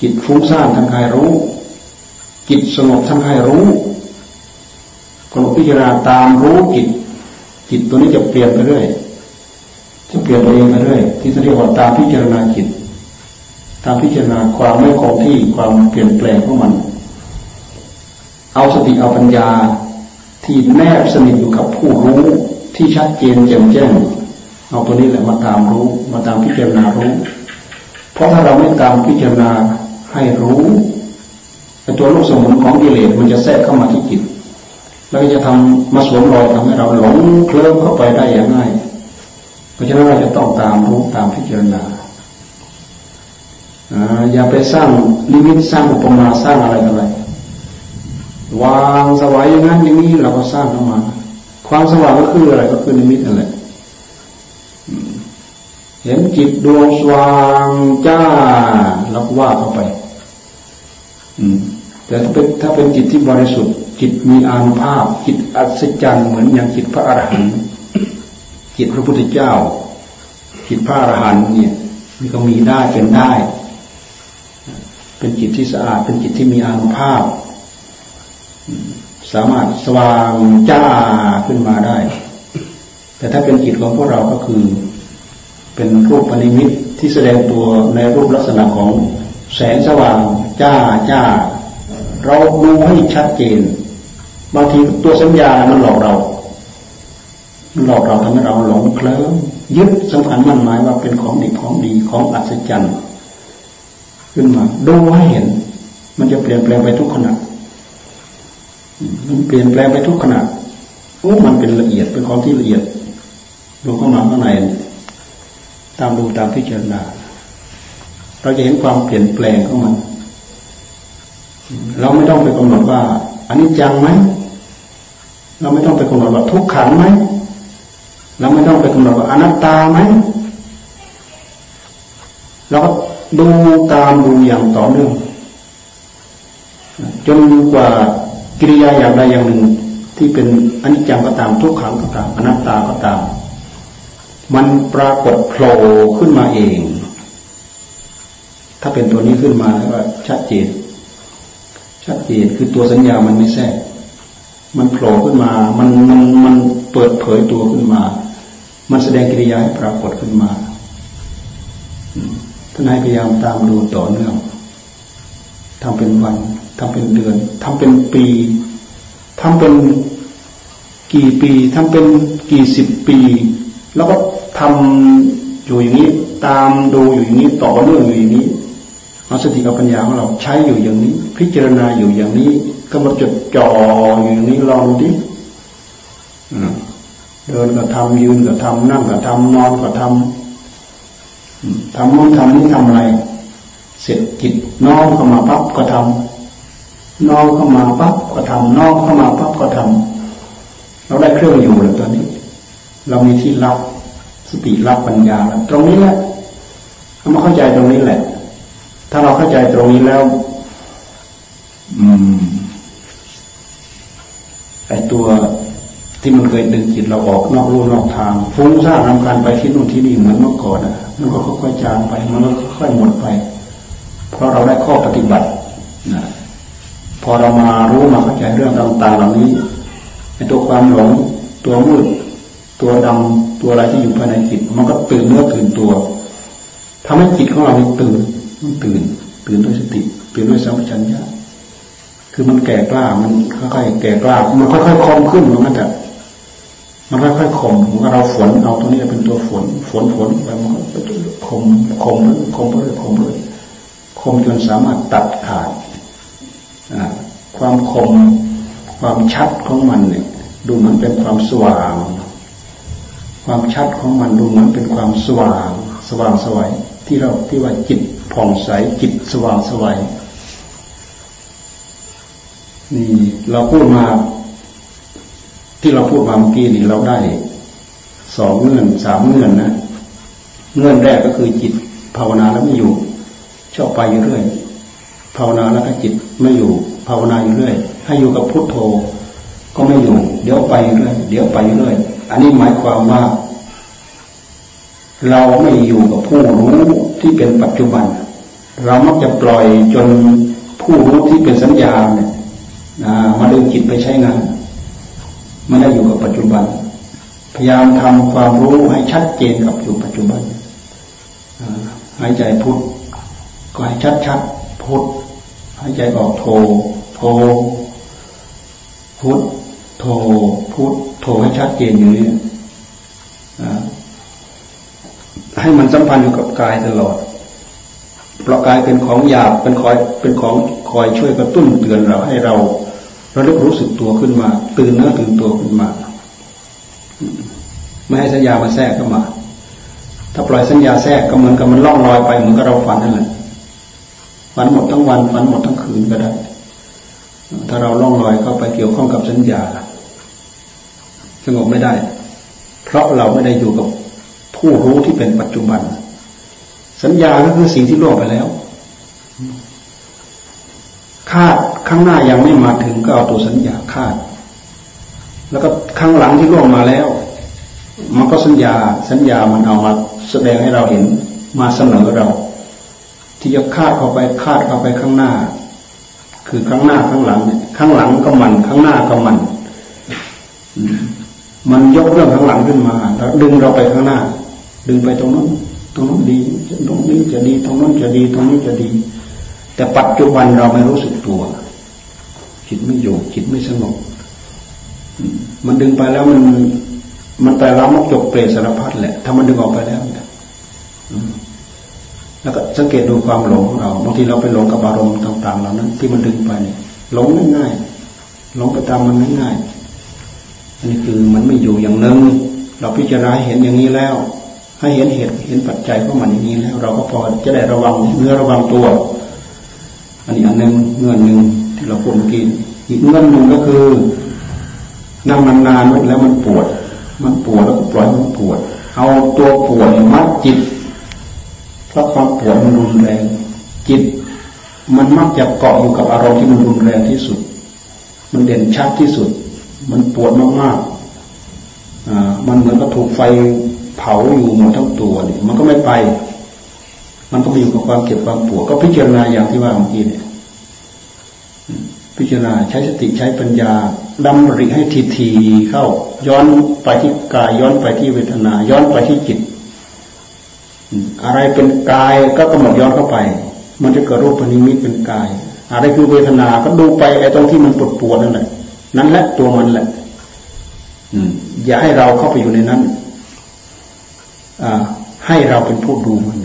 จิตฟุ้งซ่านทั้งใครรู้ จิตสงบทั้งใครรู้คนพิจารณาตามรู้จิต จิตตัวนี้จะเปลี่ยนไปเรื่อยจะเปลี่ยนตัวเองไปเรื่อยที่เรียกว่าตามพิจารณาจิต ตามพิจารณาความไม่คงที่ความเปลี่ยนแปลงของมัน เอาสติเอาปัญญาที่แนบสนิทอยู่กับผู้รู้ ที่ชัดเจนแจ่มแจ้งเอาตัวนี้แหละมาตามรู้มาตามพิจารณารู้เพราะถ้าเราไม่ตามพิจารณาให้รู้ไอ้ตัวลูกสมุนของกิเลสมันจะแทรกเข้ามาที่จิต แล้วจะทำมาสวมรอยทำให้เราหลงเคลิ้มเข้าไปได้อย่างง่าย เพราะฉะนั้นเราจะต้องตามรู้ตามพิจารณาอย่าไปสร้างลิมิตสร้างอุปมาสร้างอะไรอะไรวางสวายอย่างนั้นอย่างนี้เราก็สร้างเข้ามา ความสว่างก็คืออะไรก็คือนิมิตนั่นแหละเห็นจิตดวงสว่างจ้าเราก็ว่าเข้าไป อืม แต่ถ้าเป็นถ้าเป็นจิตที่บริสุทธิ์ จิตมีอานุภาพ จิตอัศจรรย์เหมือนอย่างจิตพระอรหันต์จิตพระพุทธเจ้า จิตพระอรหันต์เนี่ยมันก็มีได้เป็นได้ เป็นจิตที่สะอาด เป็นจิตที่มีอานุภาพ สามารถสว่างจ้าขึ้นมาได้ แต่ถ้าเป็นจิตของพวกเราก็คือ เป็นรูปปณิมิตที่แสดงตัวในรูปลักษณะของแสงสว่างจ้าจ้า เราดูให้ชัดเจน บางทีตัวสัญญามันหลอกเราหลอกเราทำให้เราหลงเคลิ้มยึดสำคัญมั่นหมายว่าเป็นของดีของดีของอัศจรรย์ขึ้นมาดูให้เห็น มันจะเปลี่ยนแปลงไปทุกขณะ มันเปลี่ยนแปลงไปทุกขณะโอ้มันเป็นละเอียดเป็นของที่ละเอียดดูเข้ามาข้างในตามดูตามพิจารณา เราจะเห็นความเปลี่ยนแปลงของมัน เราไม่ต้องไปกำหนดว่าอันนี้จังไหมเราไม่ต้องไปกำหนดว่าทุกขังไหมเราไม่ต้องไปกำหนดว่าอนัตตาไหมเราก็ดูตามดูอย่างต่อเนื่องจนกว่า กิริยาอย่างใดอย่างหนึ่งที่เป็นอนิจจังก็ตามทุกขังก็ตามอนัตตาก็ตาม มันปรากฏโผล่ขึ้นมาเอง ถ้าเป็นตัวนี้ขึ้นมาแล้วก็ชัดเจนชัดเจนคือตัวสัญญามันไม่แทรกมันโผล่ขึ้นมา มันมันมันเปิดเผยตัวขึ้นมา มันแสดงกิริยาให้ปรากฏขึ้นมาท่านให้พยายามตามดูต่อเนื่องทำเป็นวัน ทำเป็นเดือนทำเป็นปีทำเป็นกี่ปีทำเป็นกี่สิบปี แล้วก็ทำอยู่อย่างนี้ตามดูอยู่อย่างนี้ต่อเนื่องอยู่อย่างนี้เอาสติกับปัญญาของเราใช้อยู่อย่างนี้ พิจารณาอยู่อย่างนี้ก็มาจดจ่ออยู่อย่างนี้ลองดิเดินก็ทำยืนก็ทำนั่งก็ทำนอนก็ทำทำนู่นทำนี้ทำอะไร เสร็จจิตน้องเข้ามาปั๊บก็ทำ นองเข้ามาปั๊บก็ทำนองเข้ามาปั๊บก็ทำเราได้เครื่องอยู่แล้วตอนนี้ เรามีที่รับสติรับปัญญาแล้วตรงนี้แหละเรามาเข้าใจตรงนี้แหละ ถ้าเราเข้าใจตรงนี้แล้ว อืมไอตัวที่มันเคยดึงจิตเราออกนอกรูนอกทางฟุ้งซ่านทำการไปที่นู่นที่นี่เหมือนเมื่อก่อนอะมันก็ค่อยๆจางไปมันก็ค่อยๆหมดไป เพราะเราได้ข้อปฏิบัตินะ อเรามารู้มาเข้าใจเรื่องต่างๆเหล่านี้ไอตัวความหลงตัวมืดตัวดำตัวอะไรที่อยู่ภายในจิต มันก็ตื่นเนื้อตื่นตัวทำให้จิตของเราตื่นมันตื่น ตื่นด้วยสติตื่นด้วยสัมปชัญญะคือมันแก่กล้ามันค่อยๆแก่กล้ามันค่อยๆคมขึ้นมันก็จะมันค่อยๆข่มเหมือนเราฝนเอาตัวนี้เป็นตัวฝน ฝนฝนไปมันก็ข่มข่มข่มไปเลยข่มเลยข่มจนสามารถตัดขาด ความคมความชัดของมันเนี่ย ดูเหมือนเป็นความสว่าง ความชัดของมันดูเหมือนเป็นความสว่าง สว่างสวัยที่เราที่ว่าจิตผ่องใสจิตสว่างสวัยนี่เราพูดมา ที่เราพูดมาเมื่อกี้นี่เราได้สองเงื่อนสามเงื่อนนะ เงื่อนแรกก็คือจิตภาวนาแล้วไม่อยู่ชอบไปอยู่เรื่อย ภาวนาแล้วก็จิตไม่อยู่ภาวนาอยู่เรื่อยให้อยู่กับพุทโธ ก็ไม่อยู่ เดี๋ยวไปเรื่อยเดี๋ยวไปเรื่อยอันนี้หมายความว่า เราไม่อยู่กับผู้รู้ที่เป็นปัจจุบัน เรามักจะปล่อยจนผู้รู้ที่เป็นสัญญาเนี่ยมาดึงจิตไปใช้งานไม่ได้อยู่กับปัจจุบัน พยายามทำความรู้ให้ชัดเจนกับอยู่ปัจจุบันหายใจพุทก็ให้ชัดชัดพุท หายใจออกโทโทพุทโทพุทโทให้ชัดเจนอยู่นี่ให้มันสัมพันธ์อยู่กับกายตลอด เพราะกายเป็นของหยาบเป็นคอยเป็นของคอยช่วยกระตุ้นเตือนเราให้เราระลึกรู้สึกตัวขึ้นมา ตื่นเนื้อตื่นตัวขึ้นมา ไม่ให้สัญญามาแทรกเข้ามา ถ้าปล่อยสัญญาแทรกก็เหมือนกับมันล่องลอยไปเหมือนกับเราฝันนั่นแหละ ฝันหมดทั้งวันฝันหมดทั้งคืนก็ได้ ถ้าเราล่องลอยเข้าไปเกี่ยวข้องกับสัญญาสงบไม่ได้ เพราะเราไม่ได้อยู่กับผู้รู้ที่เป็นปัจจุบัน สัญญาก็คือสิ่งที่ล่วงไปแล้ว คาดข้างหน้ายังไม่มาถึงก็เอาตัวสัญญาคาด แล้วก็ข้างหลังที่ล่วงมาแล้ว มันก็สัญญา สัญญามันเอามาแสดงให้เราเห็นมาเสนอเรา ที่จะคาดเข้าไปคาดเข้าไปข้างหน้า คือข้างหน้าข้างหลังเนี่ยข้างหลังก็มันข้างหน้าก็มัน มันยกเรื่องข้างหลังขึ้นมา แล้วดึงเราไปข้างหน้า ดึงไปตรงนั้นตรงนั้นดีตรงนี้จะดีตรงนั้นจะดีตรงนี้จะดี แต่ปัจจุบันเราไม่รู้สึกตัว จิตไม่อยู่จิตไม่สงบมันดึงไปแล้วมันมันไปล้ามกจกเปรตสารพัดแหละ ถ้ามันดึงออกไปแล้วเนี่ย แล้วก็สังเกตดูความหลงของเราบางทีเราไปหลงกับอารมณ์ต่างๆเหล่านั้น ที่มันดึงไปเนี่ยหลงง่ายๆหลงไปตามมันง่ายๆอันนี้คือมันไม่อยู่อย่างนึงเราพิจารณาเห็นอย่างนี้แล้ว ให้เห็นเหตุเห็นปัจจัยของมันอย่างนี้แล้ว เราก็พอจะได้ระวังเนื้อระวังตัว อันนี้อันหนึ่งเงื่อนหนึ่งที่เราพูดเมื่อกี้อีกเงื่อนหนึ่งก็คือนั่งนานๆแล้วมันปวด มันปวดแล้วก็ปล่อยมันปวด เอาตัวปวดมัดจิต ราะความปวดมันรุนแรงจิต มันมักจะเกาะอยู่กับอารมณ์ที่มันรุนแรงที่สุด มันเด่นชัดที่สุด มันปวดมากๆอ่ามันเหมือนกับถูกไฟเผาอยู่หมดทั้งตัวเนี่ยมันก็ไม่ไป มันก็ไปอยู่กับความเจ็บความปวด ก็พิจารณาอย่างที่ว่าเมื่อกี้เนี่ยพิจารณาใช้สติใช้ปัญญาดำริให้ทีทีเข้า ย้อนไปที่กายย้อนไปที่เวทนา ย้อนไปที่จิต อะไรเป็นกายก็กำหนดย้อนเข้าไป มันจะเกิดรูปนิมิตเป็นกาย อะไรคือเวทนา ก็ดูไปไอ้ตรงที่มันปวดปวดนั่นแหละนั่นแหละตัวมันแหละอย่าให้เราเข้าไปอยู่ในนั้น อ่า ให้เราเป็นผู้ดูมัน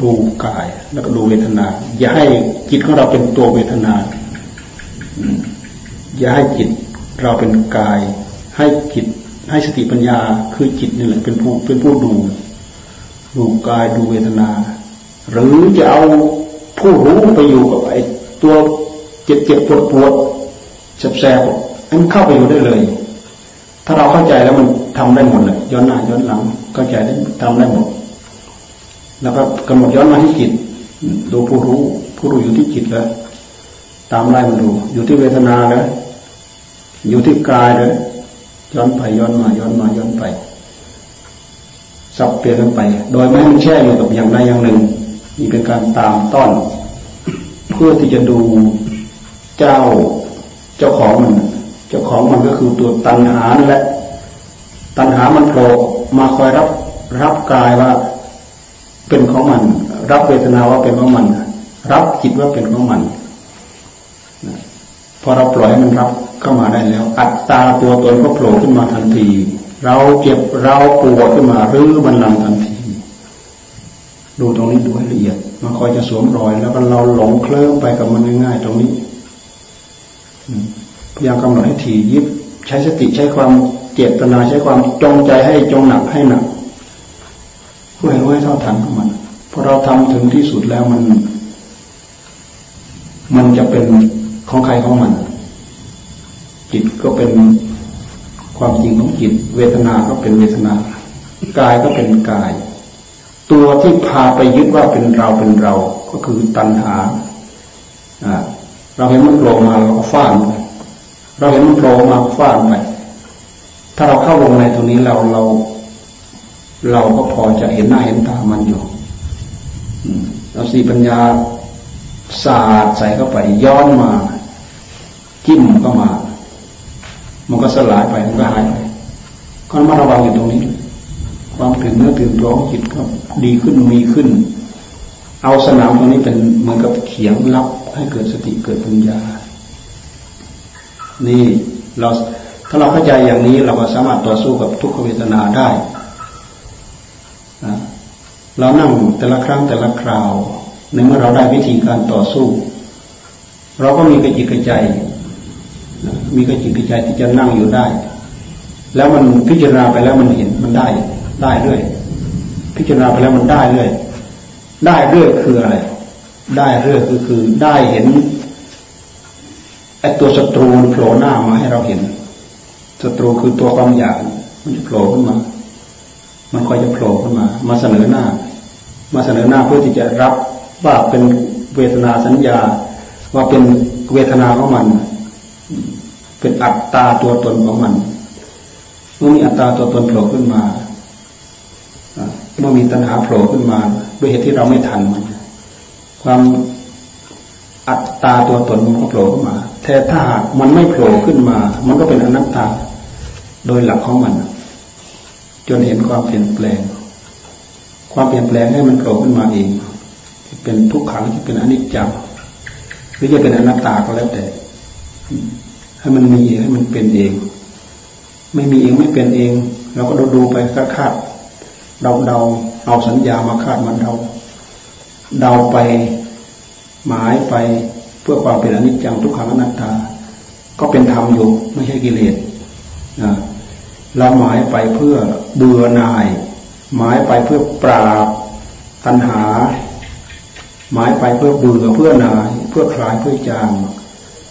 ดูกาย แล้วก็ดูเวทนา อย่าให้จิตของเราเป็นตัวเวทนาอย่าให้จิตเราเป็นกาย ให้จิตให้สติปัญญาคือจิตนี่แหละเป็นผู้เป็นผู้ดู ดูกายดูเวทนา หรือจะเอาผู้รู้ไปอยู่กับไอ้ตัวเจ็บเจ็บปวดปวดแสบแสบให้มันเข้าไปอยู่ได้เลย ถ้าเราเข้าใจแล้วมันทำได้หมดเลยย้อนหน้าย้อนหลังเข้าใจได้ทำได้หมด แล้วก็กำหนดย้อนมาที่จิตดูผู้รู้ ผู้รู้อยู่ที่จิตแล้ว ตามไล่มาดู อยู่ที่เวทนาแล้วอยู่ที่กายเลยย้อนไปย้อนมาย้อนมาย้อนไป สับเปลี่ยนกันไป โดยไม่ให้มันแช่อยู่กับอย่างใดอย่างหนึ่งนี่เป็นการตามต้อน เพื่อที่จะดูเจ้าเจ้าของมัน เจ้าของมันก็คือตัวตัณหานั่นแหละ ตัณหามันโผล่มาคอยรับรับกายว่าเป็นของมัน รับเวทนาว่าเป็นของมัน รับจิตว่าเป็นของมันพอเราปล่อยให้มันรับเข้ามาได้แล้ว อัตตาตัวตนก็โผล่ขึ้นมาทันที เราเจ็บเราปวดขึ้นมารื้อมันลังทันที ดูตรงนี้ดูให้ละเอียด มันคอยจะสวมรอย แล้วก็เราหลงเคลิ้มไปกับมันง่ายๆตรงนี้พยายามกำหนดให้ถี่ยิบ ใช้สติใช้ความเจตนาใช้ความจงใจให้จงหนักให้หนักเพื่อให้รู้ให้เท่าทันของมันพอเราทำถึงที่สุดแล้วมัน มันจะเป็นของใครของมัน จิตก็เป็น ความจริงของจิต เวทนาก็เป็นเวทนากายก็เป็นกาย ตัวที่พาไปยึดว่าเป็นเราเป็นเรา ก็คือตัณหาเราเห็นมันโผล่มาเราก็ฟาดไปเราเห็นมันโผล่มาฟาดไปถ้าเราเข้าวงในตรงนี้เราเรา เราก็พอจะเห็นหน้าเห็นตามันอยู่เราสีปัญญาศาสตร์ใส่เข้าไปย้อนมาจิ้มก็มา มันก็สลายไปมันก็หายไปก็มาระวังอยู่ตรงนี้ ความตื่นเนื้อตื่นตัวของจิตก็ดีขึ้นมีขึ้น เอาสนามตรงนี้เป็นเหมือนกับเขียงรับให้เกิดสติเกิดปัญญา นี่เราถ้าเราเข้าใจอย่างนี้เราก็สามารถต่อสู้กับทุกขเวทนาได้เรานั่งแต่ละครั้งแต่ละคราวในเมื่อเราได้วิธีการต่อสู้ เราก็มีกระจิตกระใจ มีกระจิตกระใจที่จะนั่งอยู่ได้ แล้วมันพิจารณาไปแล้วมันเห็นมันได้ได้เรื่อย พิจารณาไปแล้วมันได้เรื่อย ได้เรื่อยคืออะไร ได้เรื่อยคือคือได้เห็นไอ้ตัวศัตรูโผล่หน้ามาให้เราเห็นศัตรูคือตัวความอยากมันจะโผล่ขึ้นมา มันคอยจะโผล่ขึ้นมา มาเสนอหน้า มาเสนอหน้าเพื่อที่จะรับว่าเป็นเวทนาสัญญา ว่าเป็นเวทนาของมัน เป็นอัตตาตัวตนของมันเมื่อมีอัตตาตัวตนโผล่ขึ้นมาเมื่อมีตัณหาโผล่ขึ้นมา ด้วยเหตุที่เราไม่ทันมัน ความอัตตาตัวตนมันก็โผล่ขึ้นมาแต่ถ้าหากมันไม่โผล่ขึ้นมา มันก็เป็นอนัตตาโดยหลักของมัน จนเห็นความเปลี่ยนแปลง ความเปลี่ยนแปลงให้มันโผล่ขึ้นมาเองเป็นทุกขังจะเป็นอนิจจังหรือจะเป็นอนัตตาก็แล้วแต่ ให้มันมีเองให้มันเป็นเอง ไม่มีเองไม่เป็นเอง เราก็ดูดูไปคาดคาดเดาเดาเอาสัญญามาคาดมันเดาเดาไปหมายไปเพื่อความเป็นอนิจจังทุกขังอนัตตา ก็เป็นธรรมอยู่ไม่ใช่กิเลสนะเราหมายไปเพื่อเบื่อหน่าย หมายไปเพื่อปราบตัณหา หมายไปเพื่อเบื่อเพื่อหน่าย เพื่อคลายเพื่อจาง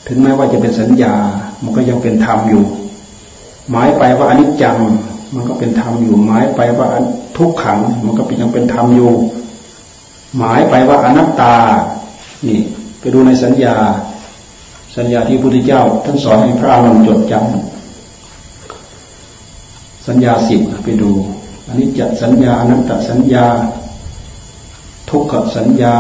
ถึงแม้ว่าจะเป็นสัญญา มันก็ยังเป็นธรรมอยู่ หมายไปว่าอนิจจัง มันก็เป็นธรรมอยู่ หมายไปว่าทุกขัง มันก็ยังเป็นธรรมอยู่ หมายไปว่าอนัตตา นี่ไปดูในสัญญา สัญญาที่พระพุทธเจ้าท่านสอนให้พระอรหันต์จดจำสัญญาสิบไปดูอันนี้จะสัญญาอนัตตสัญญา ทุกขสัญญา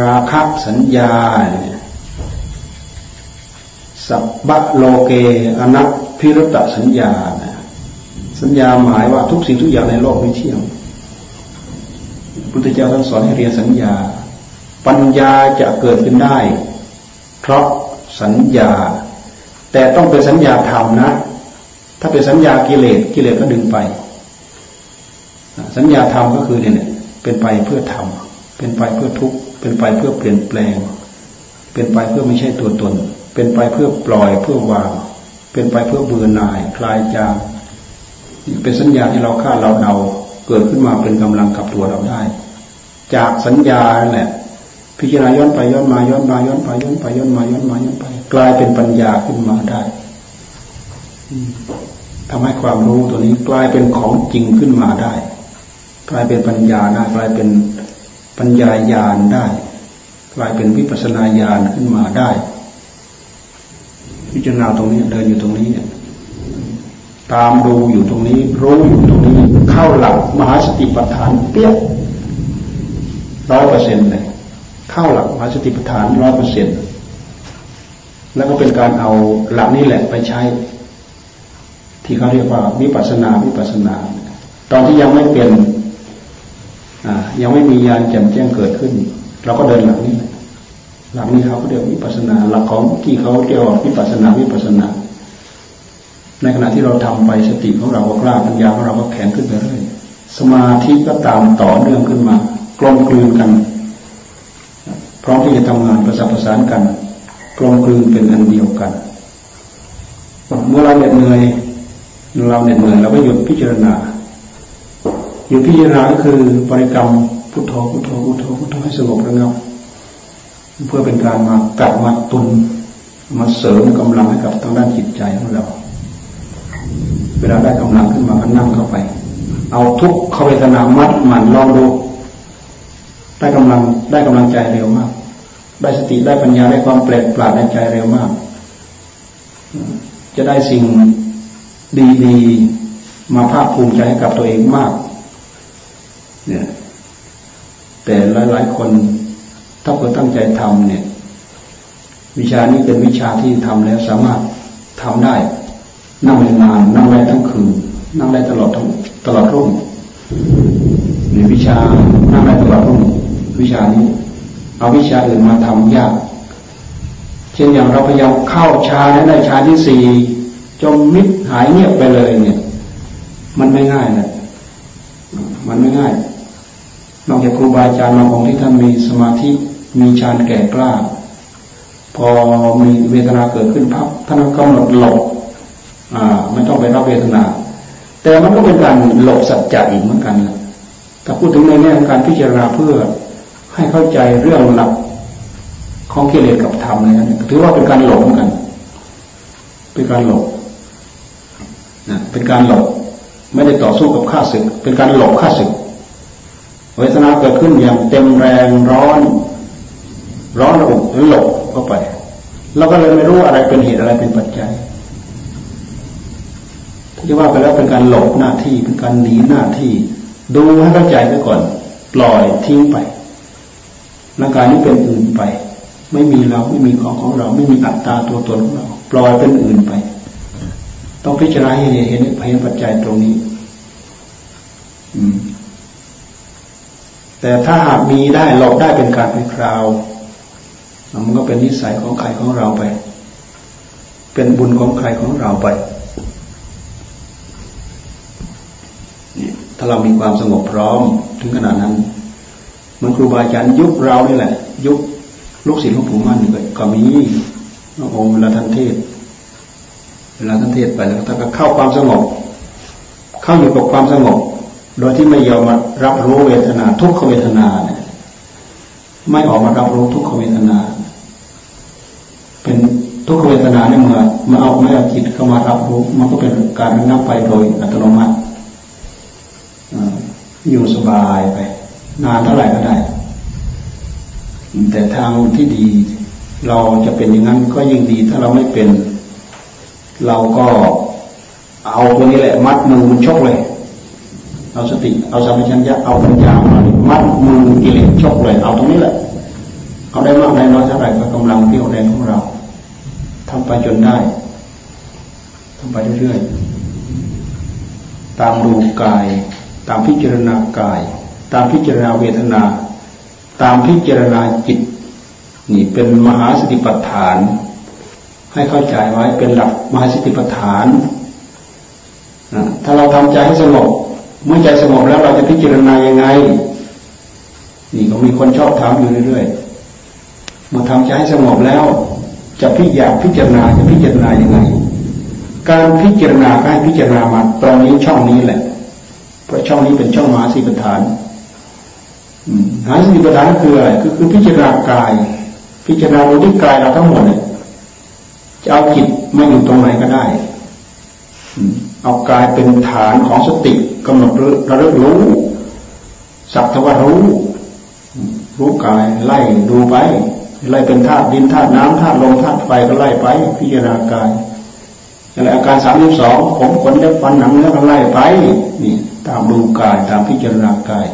ราคะสัญญา สัพะโลเกอนัตพิรุตสัญญา สัญญาหมายว่าทุกสิ่งทุกอย่างในโลกไม่เที่ยงพุทธเจ้าท่านสอนให้เรียนสัญญา ปัญญาจะเกิดขึ้นได้ เพราะสัญญา แต่ต้องเป็นสัญญาธรรมนะ ถ้าเป็นสัญญากิเลสกิเลสก็ดึงไป สัญญาธรรมก็คือเนี่ยเป็นไปเพื่อทำเป็นไปเพื่อทุกข์ เป็นไปเพื่อเปลี่ยนแปลง เป็นไปเพื่อไม่ใช่ตัวตน เป็นไปเพื่อปล่อยเพื่อวาง เป็นไปเพื่อเบื่อหน่ายคลายจางเป็นสัญญาที่เราคาดเราเดาเกิดขึ้นมาเป็นกำลังกับตัวเราได้ จากสัญญาแหละพิจารณาย้อนไปย้อนมาย้อนมาย้อนไปย้อนไปย้อนมาย้อนมาย้อนไป กลายเป็นปัญญาขึ้นมาได้ทำให้ความรู้ตัวนี้กลายเป็นของจริงขึ้นมาได้ กลายเป็นปัญญาได้กลายเป็น ปัญญาญาณได้ กลายเป็นวิปัสนาญาณขึ้นมาได้ พิจารณาตรงนี้เดินอยู่ตรงนี้เนี่ยตามดูอยู่ตรงนี้ รู้อยู่ตรงนี้ เข้าหลักมหาสติปัฏฐานเปี้ยร้อยเปอร์เซ็นต์เลยเข้าหลักมหาสติปัฏฐานร้อยเปอร์เซ็นต์แล้วก็เป็นการเอาหลักนี้แหละไปใช้ ที่เขาเรียกว่าวิปัสนาวิปัสนา ตอนที่ยังไม่เปลี่ยน ยังไม่มียานแจ่มแจ้งเกิดขึ้น เราก็เดินหลักนี้หลักนี้เขาเรียกวิปัสนาหลักของที่เขาเรียกว่าวิปัสนาวิปัสนา ในขณะที่เราทำไปสติของเราก็กล้าปัญญาของเราก็แข็งขึ้นไปเรื่อยสมาธิก็ตามต่อเนื่องขึ้นมากลมกลืนกันพร้อมที่จะทำงานประสานประสานกันกลมกลืนเป็นอันเดียวกัน เมื่อเราเหน็ดเหนื่อยเราเหน็ดเหนื่อยเราก็หยุดพิจารณา หยุดพิจารณาก็คือบริกรรมพุทโธพุทโธพุทโธพุทโธให้สงบระงับเพื่อเป็นการมากัดมาตุนมาเสริมกำลังให้กับทางด้านจิตใจของเรา เวลาได้กำลังขึ้นมาก็นั่งเข้าไป เอาทุกขเวทนามัดมันลองดูได้กำลังได้กำลังใจเร็วมาก ได้สติได้ปัญญาได้ความแปลกปราดในใจเร็วมาก จะได้สิ่งดีๆมาภาคภูมิใจให้กับตัวเองมาก เนี่ย แต่หลายๆคนถ้าเกิดตั้งใจทำเนี่ย วิชานี้เป็นวิชาที่ทำแล้วสามารถทำได้ นั่งได้นาน นั่งได้ทั้งคืน นั่งได้ตลอดทั้งตลอดรุ่งในวิชานั่งได้ตลอดรุ่งวิชานี้ เอาวิชาอื่นมาทำยาก เช่นอย่างเราพยายามเข้าฌานได้ฌานที่สี่จมมิดหายเงียบไปเลยเนี่ย มันไม่ง่ายเลยมันไม่ง่าย นอกจากครูบาอาจารย์บางองค์ที่ท่านมีสมาธิมีฌานแก่กล้า พอมีเวทนาเกิดขึ้นพับท่านก็กำหนดหลบอ่าไม่ต้องไปรับเวทนา แต่มันก็เป็นการหลบสัจจะอีกเหมือนกันถ้าพูดถึงในแง่การพิจารณาเพื่อให้เข้าใจเรื่องหลักของกิเลสกับธรรมเลยนะถือว่าเป็นการหลงกัน เป็นการหลงนะเป็นการหลบไม่ได้ต่อสู้กับข้าศึก เป็นการหลบข้าศึก เวทนาเกิดขึ้นอย่างเต็มแรงร้อน ร้อนระอุหลบเข้าไปเราก็เลยไม่รู้อะไรเป็นเหตุอะไรเป็นปัจจัยที่ว่าไปแล้วเป็นการหลบหน้าที่เป็นการหนีหน้าที่ ดูให้เข้าใจไปก่อน ปล่อยทิ้งไปร่างกายนี้เป็นอื่นไป ไม่มีเราไม่มีของของเรา ไม่มีอัตตาตัวตนของเราปล่อยเป็นอื่นไป ต้องพิจารณาให้เห็นเห็นปัจจัยตรงนี้ อืม แต่ถ้าหากมีได้หลบได้เป็นการเป็นคราว มันก็เป็นนิสัยของใครของเราไป เป็นบุญของใครของเราไปถ้าเรามีความสงบพร้อมถึงขนาดนั้นมันครูบาอาจารย์ยุคเรานี่แหละ ยุคลูกศิษย์หลวงปู่มั่นก็มีน้ององค์เวลาท่านเทศเวลาท่านเทศไปแล้วท่านก็เข้าความสงบ เข้าอยู่กับความสงบ โดยที่ไม่ยอมมารับรู้เวทนา ทุกขเวทนาเนี่ยไม่ออกมารับรู้ทุกขเวทนา เป็นทุกขเวทนาเนี่ยเมื่อมาเอาไม่เอาจิตเข้ามารับรู้ มันก็เป็นการระงับไปโดยอัตโนมัติอยู่สบายไป นานเท่าไหร่ก็ได้ แต่ทางที่ดี เราจะเป็นอย่างนั้นก็ยิ่งดี ถ้าเราไม่เป็น เราก็เอาตัวนี้แหละ มัดมือมันชกเลย เอาสติ เอาสัมปชัญญะเอาปัญญามามัดมือกิเลสชกเลยเอาตรงนี้แหละเอาได้มากได้น้อยเท่าไหร่ก็กำลังเพียวแรงของเราทำไปจนได้ทำไปเรื่อยๆตามดูกาย ตามพิจารณากาย ตามพิจารณาเวทนา ตามพิจารณาจิต นี่เป็นมหาสติปัฏฐาน ให้เข้าใจไว้เป็นหลักมหาสติปัฏฐานถ้าเราทำใจให้สงบ เมื่อใจสงบแล้วเราจะพิจารณายังไง นี่ก็มีคนชอบถามอยู่เรื่อยๆมื่อทำใจให้สงบแล้ว จะพิจารพิจารณาจะพิจารณายังไง การพิจารณาให้พิจารณามาตรงนี้ช่องนี้แหละ เพราะช่องนี้เป็นช่องมหาสีปฐานมหาสีปฐานคืออะไรคือคือพิจารณากาย พิจารณาดูที่กายเราทั้งหมดเนี่ยจะเอาจิตมาอยู่ตรงไหนก็ได้เอากายเป็นฐานของสติ กำหนดระลึกรู้สักทวารู้รู้กายไล่ดูไป ไล่เป็นธาตุดินธาตุน้ำธาตุลมธาตุไฟก็ไล่ไป พิจารณากายอะไรอาการสามสิบสองผมขนเล็บฟันหนังเนื้อก็ไล่ไปนี่ตามดูกายตามพิจารณากาย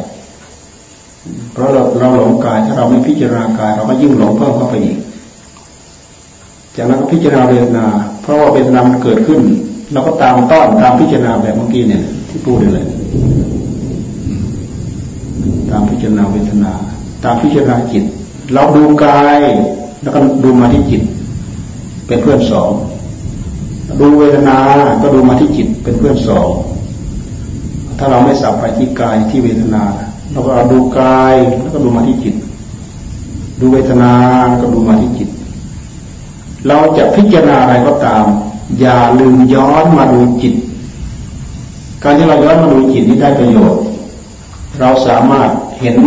เพราะเราเราหลงกาย ถ้าเราไม่พิจารณากาย เราก็ยิ่งหลงเพิ่มเข้าไปอีก จากนั้นก็พิจารณาเวทนา เพราะว่าเวทนามันเกิดขึ้นเราก็ตามต้อนตามพิจารณาแบบเมื่อกี้เนี่ย ที่พูดเลยตามพิจารณาเวทนา ตามพิจารณาจิต เราดูกาย แล้วก็ดูมาที่จิต เป็นเพื่อนสองดูเวทนาก็ดูมาที่จิตเป็นเพื่อนสองถ้าเราไม่สับไปที่กายที่เวทนาเราก็ดูกายแล้วก็ดูมาที่จิต ดูเวทนาแล้วก็ดูมาที่จิต เราจะพิจารณาอะไรก็ตาม อย่าลืมย้อนมาดูจิต การที่เราย้อนมาดูจิตนี้ได้ประโยชน์ เราสามารถเห็น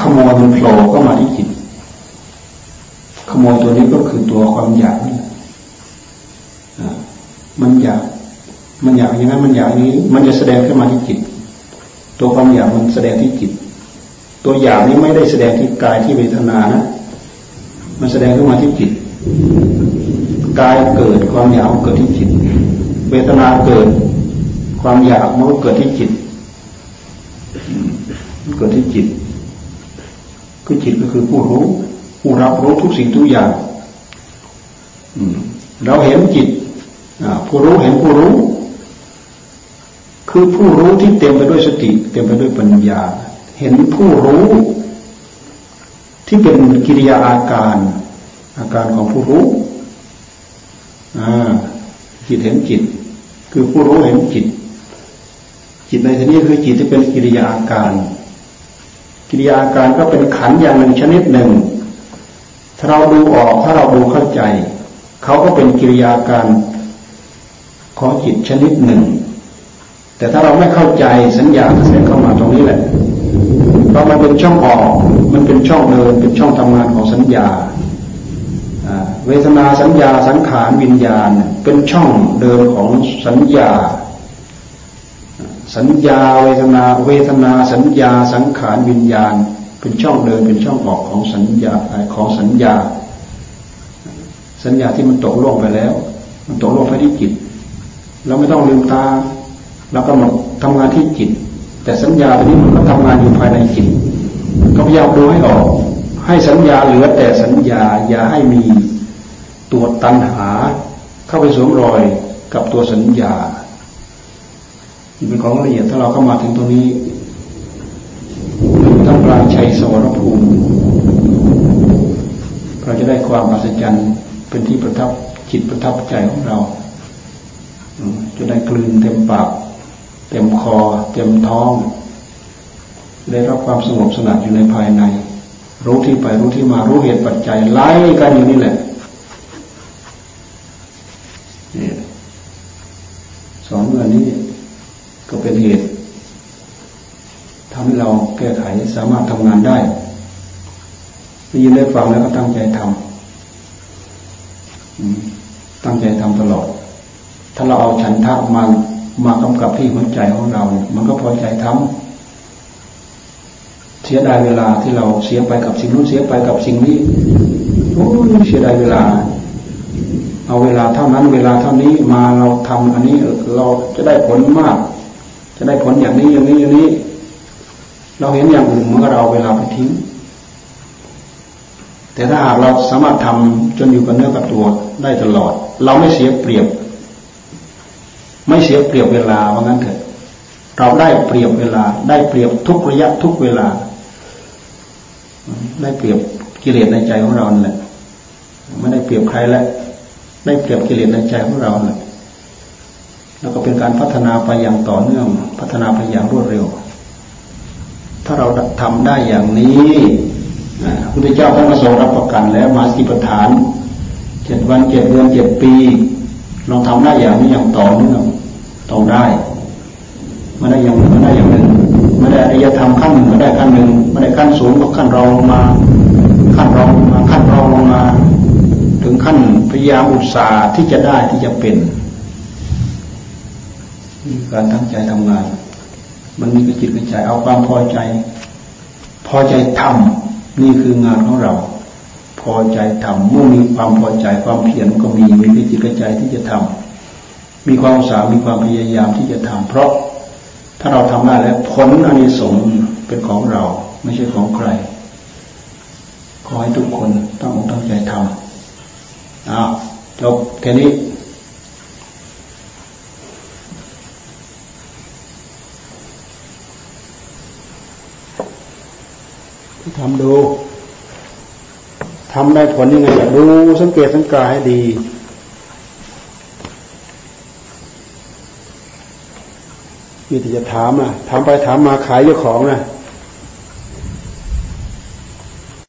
ขโมยมันโผล่เข้ามาที่จิต ขโมยตัวนี้ก็คือตัวความอยากนี่มันอยาก มันอยากอย่างนั้นมันอยากนี้ มันจะแสดงขึ้นมาที่จิต ตัวความอยากมันแสดงที่จิต ตัวอยากนี้ไม่ได้แสดงที่กายที่เวทนานะ มันแสดงขึ้นมาที่จิต กายเกิดความอยากเกิดที่จิต เวทนาเกิด ความอยากมันก็เกิดที่จิตเกิดที่จิตคือจิตก็คือผู้รู้ ผู้รับรู้ทุกสิ่งทุกอย่างเราเห็นจิตผู้รู้เห็นผู้รู้ คือผู้รู้ที่เต็มไปด้วยสติ เต็มไปด้วยปัญญา เห็นผู้รู้ ที่เป็นกิริยาอาการ อาการของผู้รู้จิตเห็นจิต คือผู้รู้เห็นจิต จิตในที่นี้คือจิตที่เป็นกิริยาอาการ กิริยาอาการก็เป็นขันอย่างหนึ่งชนิดหนึ่ง ถ้าเราดูออกถ้าเราดูเข้าใจ เขาก็เป็นกิริยาการของจิตชนิดหนึ่ง แต่ถ้าเราไม่เข้าใจสัญญาแสดงเข้ามาตรงนี้แหละเพราะมันเป็นช่องออก มันเป็นช่องเดิน เป็นช่องทำงานของสัญญา เวทนาสัญญาสังขารวิญญาณ เป็นช่องเดินของสัญญา สัญญาเวทนาเวทนาสัญญาสังขารวิญญาณ เป็นช่องเดินเป็นช่องออกของสัญญาของสัญญา สัญญาที่มันตกล่วงไปแล้ว มันตกล่วงไปที่จิตเราไม่ต้องลืมตาเราก็มาทำงานที่จิต แต่สัญญาตัวนี้มันก็ทำงานอยู่ภายในจิตก็พยายามดูให้ออก ให้สัญญาเหลือแต่สัญญาอย่าให้มีตัวตัณหา เข้าไปสวมรอยกับตัวสัญญา เป็นของละเอียดถ้าเราเข้ามาถึงตรงนี้ท่านปราชัยสวรภูมิเราจะได้ความอัศจรรย์เป็นที่ประทับจิตประทับใจของเราจะได้กลืนเต็มปากเต็มคอ เต็มท้อง ได้รับความสงบสงัดอยู่ในภายใน รู้ที่ไปรู้ที่มารู้เหตุปัจจัยไล่กันอยู่นี่แหละสองเรื่อนี้ ก็เป็นเหตุทำให้เราแก้ไขสามารถทำงานได้ได้ยินได้ฟังแล้วก็ตั้งใจทำตั้งใจทำตลอด ถ้าเราเอาฉันทะมามากำกับที่หัวใจของเรา มันก็พอใจทำเสียดายเวลาที่เราเสียไปกับสิ่งนู้นเสียไปกับสิ่งนี้โอ้ยเสียดายเวลา เอาเวลาเท่านั้น เวลาเท่านี้มาเราทำอันนี้เราจะได้ผลมาก จะได้ผลอย่างนี้อย่างนี้อย่างนี้ เราเห็นอย่างอื่นมันก็เราเวลาไปทิ้ง แต่ถ้าหากเราสามารถทำจนอยู่กับเนื้อกับตัวได้ตลอด เราไม่เสียเปรียบ ไม่เสียเปรียบเวลาว่างั้นเถอะ เราได้เปรียบเวลา ได้เปรียบทุกระยะทุกเวลา ได้เปรียบกิเลสในใจของเราแหละไม่ได้เปรียบใครแล้วได้เปรียบกิเลสในใจของเราแหละ แล้วก็เป็นการพัฒนาไปอย่างต่อเนื่อง พัฒนาไปอย่างรวดเร็ว ถ้าเราทำได้อย่างนี้พุทธเจ้าท่านก็ทรงรับประกันแล้วมาสิปฐานเจ็ดวันเจ็ดเดือนเจ็ดปีลองทำได้อย่างนี้อย่างต่อเนื่องต้องได้ม่ได้อย่างม่ได้อย่างหนึ่งม่ได้อริยธรรมขั้นหนึ่งม่ได้ขั้นหนึ่งม่ได้ขั้นสูงก็ขั้นรองลงมาขั้นรองลงมาขั้นรองลงมา ถึงขั้นพยายามอุตสาห์ที่จะได้ที่จะเป็น การตั้งใจทำงาน มันมีกระจิตกระใจเอาความพอใจ พอใจทำนี่คืองานของเรา พอใจทำเมื่อมีความพอใจความเพียรก็มีมีกระจิตกระใจที่จะทำมีความสามีความพยายามที่จะทำเพราะถ้าเราทำได้แล้วผลอันนี้สงเป็นของเราไม่ใช่ของใคร ขอให้ทุกคนต้อกตั้งใจทำอ้าวจบแค่นี้ ทำดูทำได้ผลยังไงดูสังเกตสังกาให้ดี มีแต่จะถามอะถามไปถามมาขายเจ้าของนะ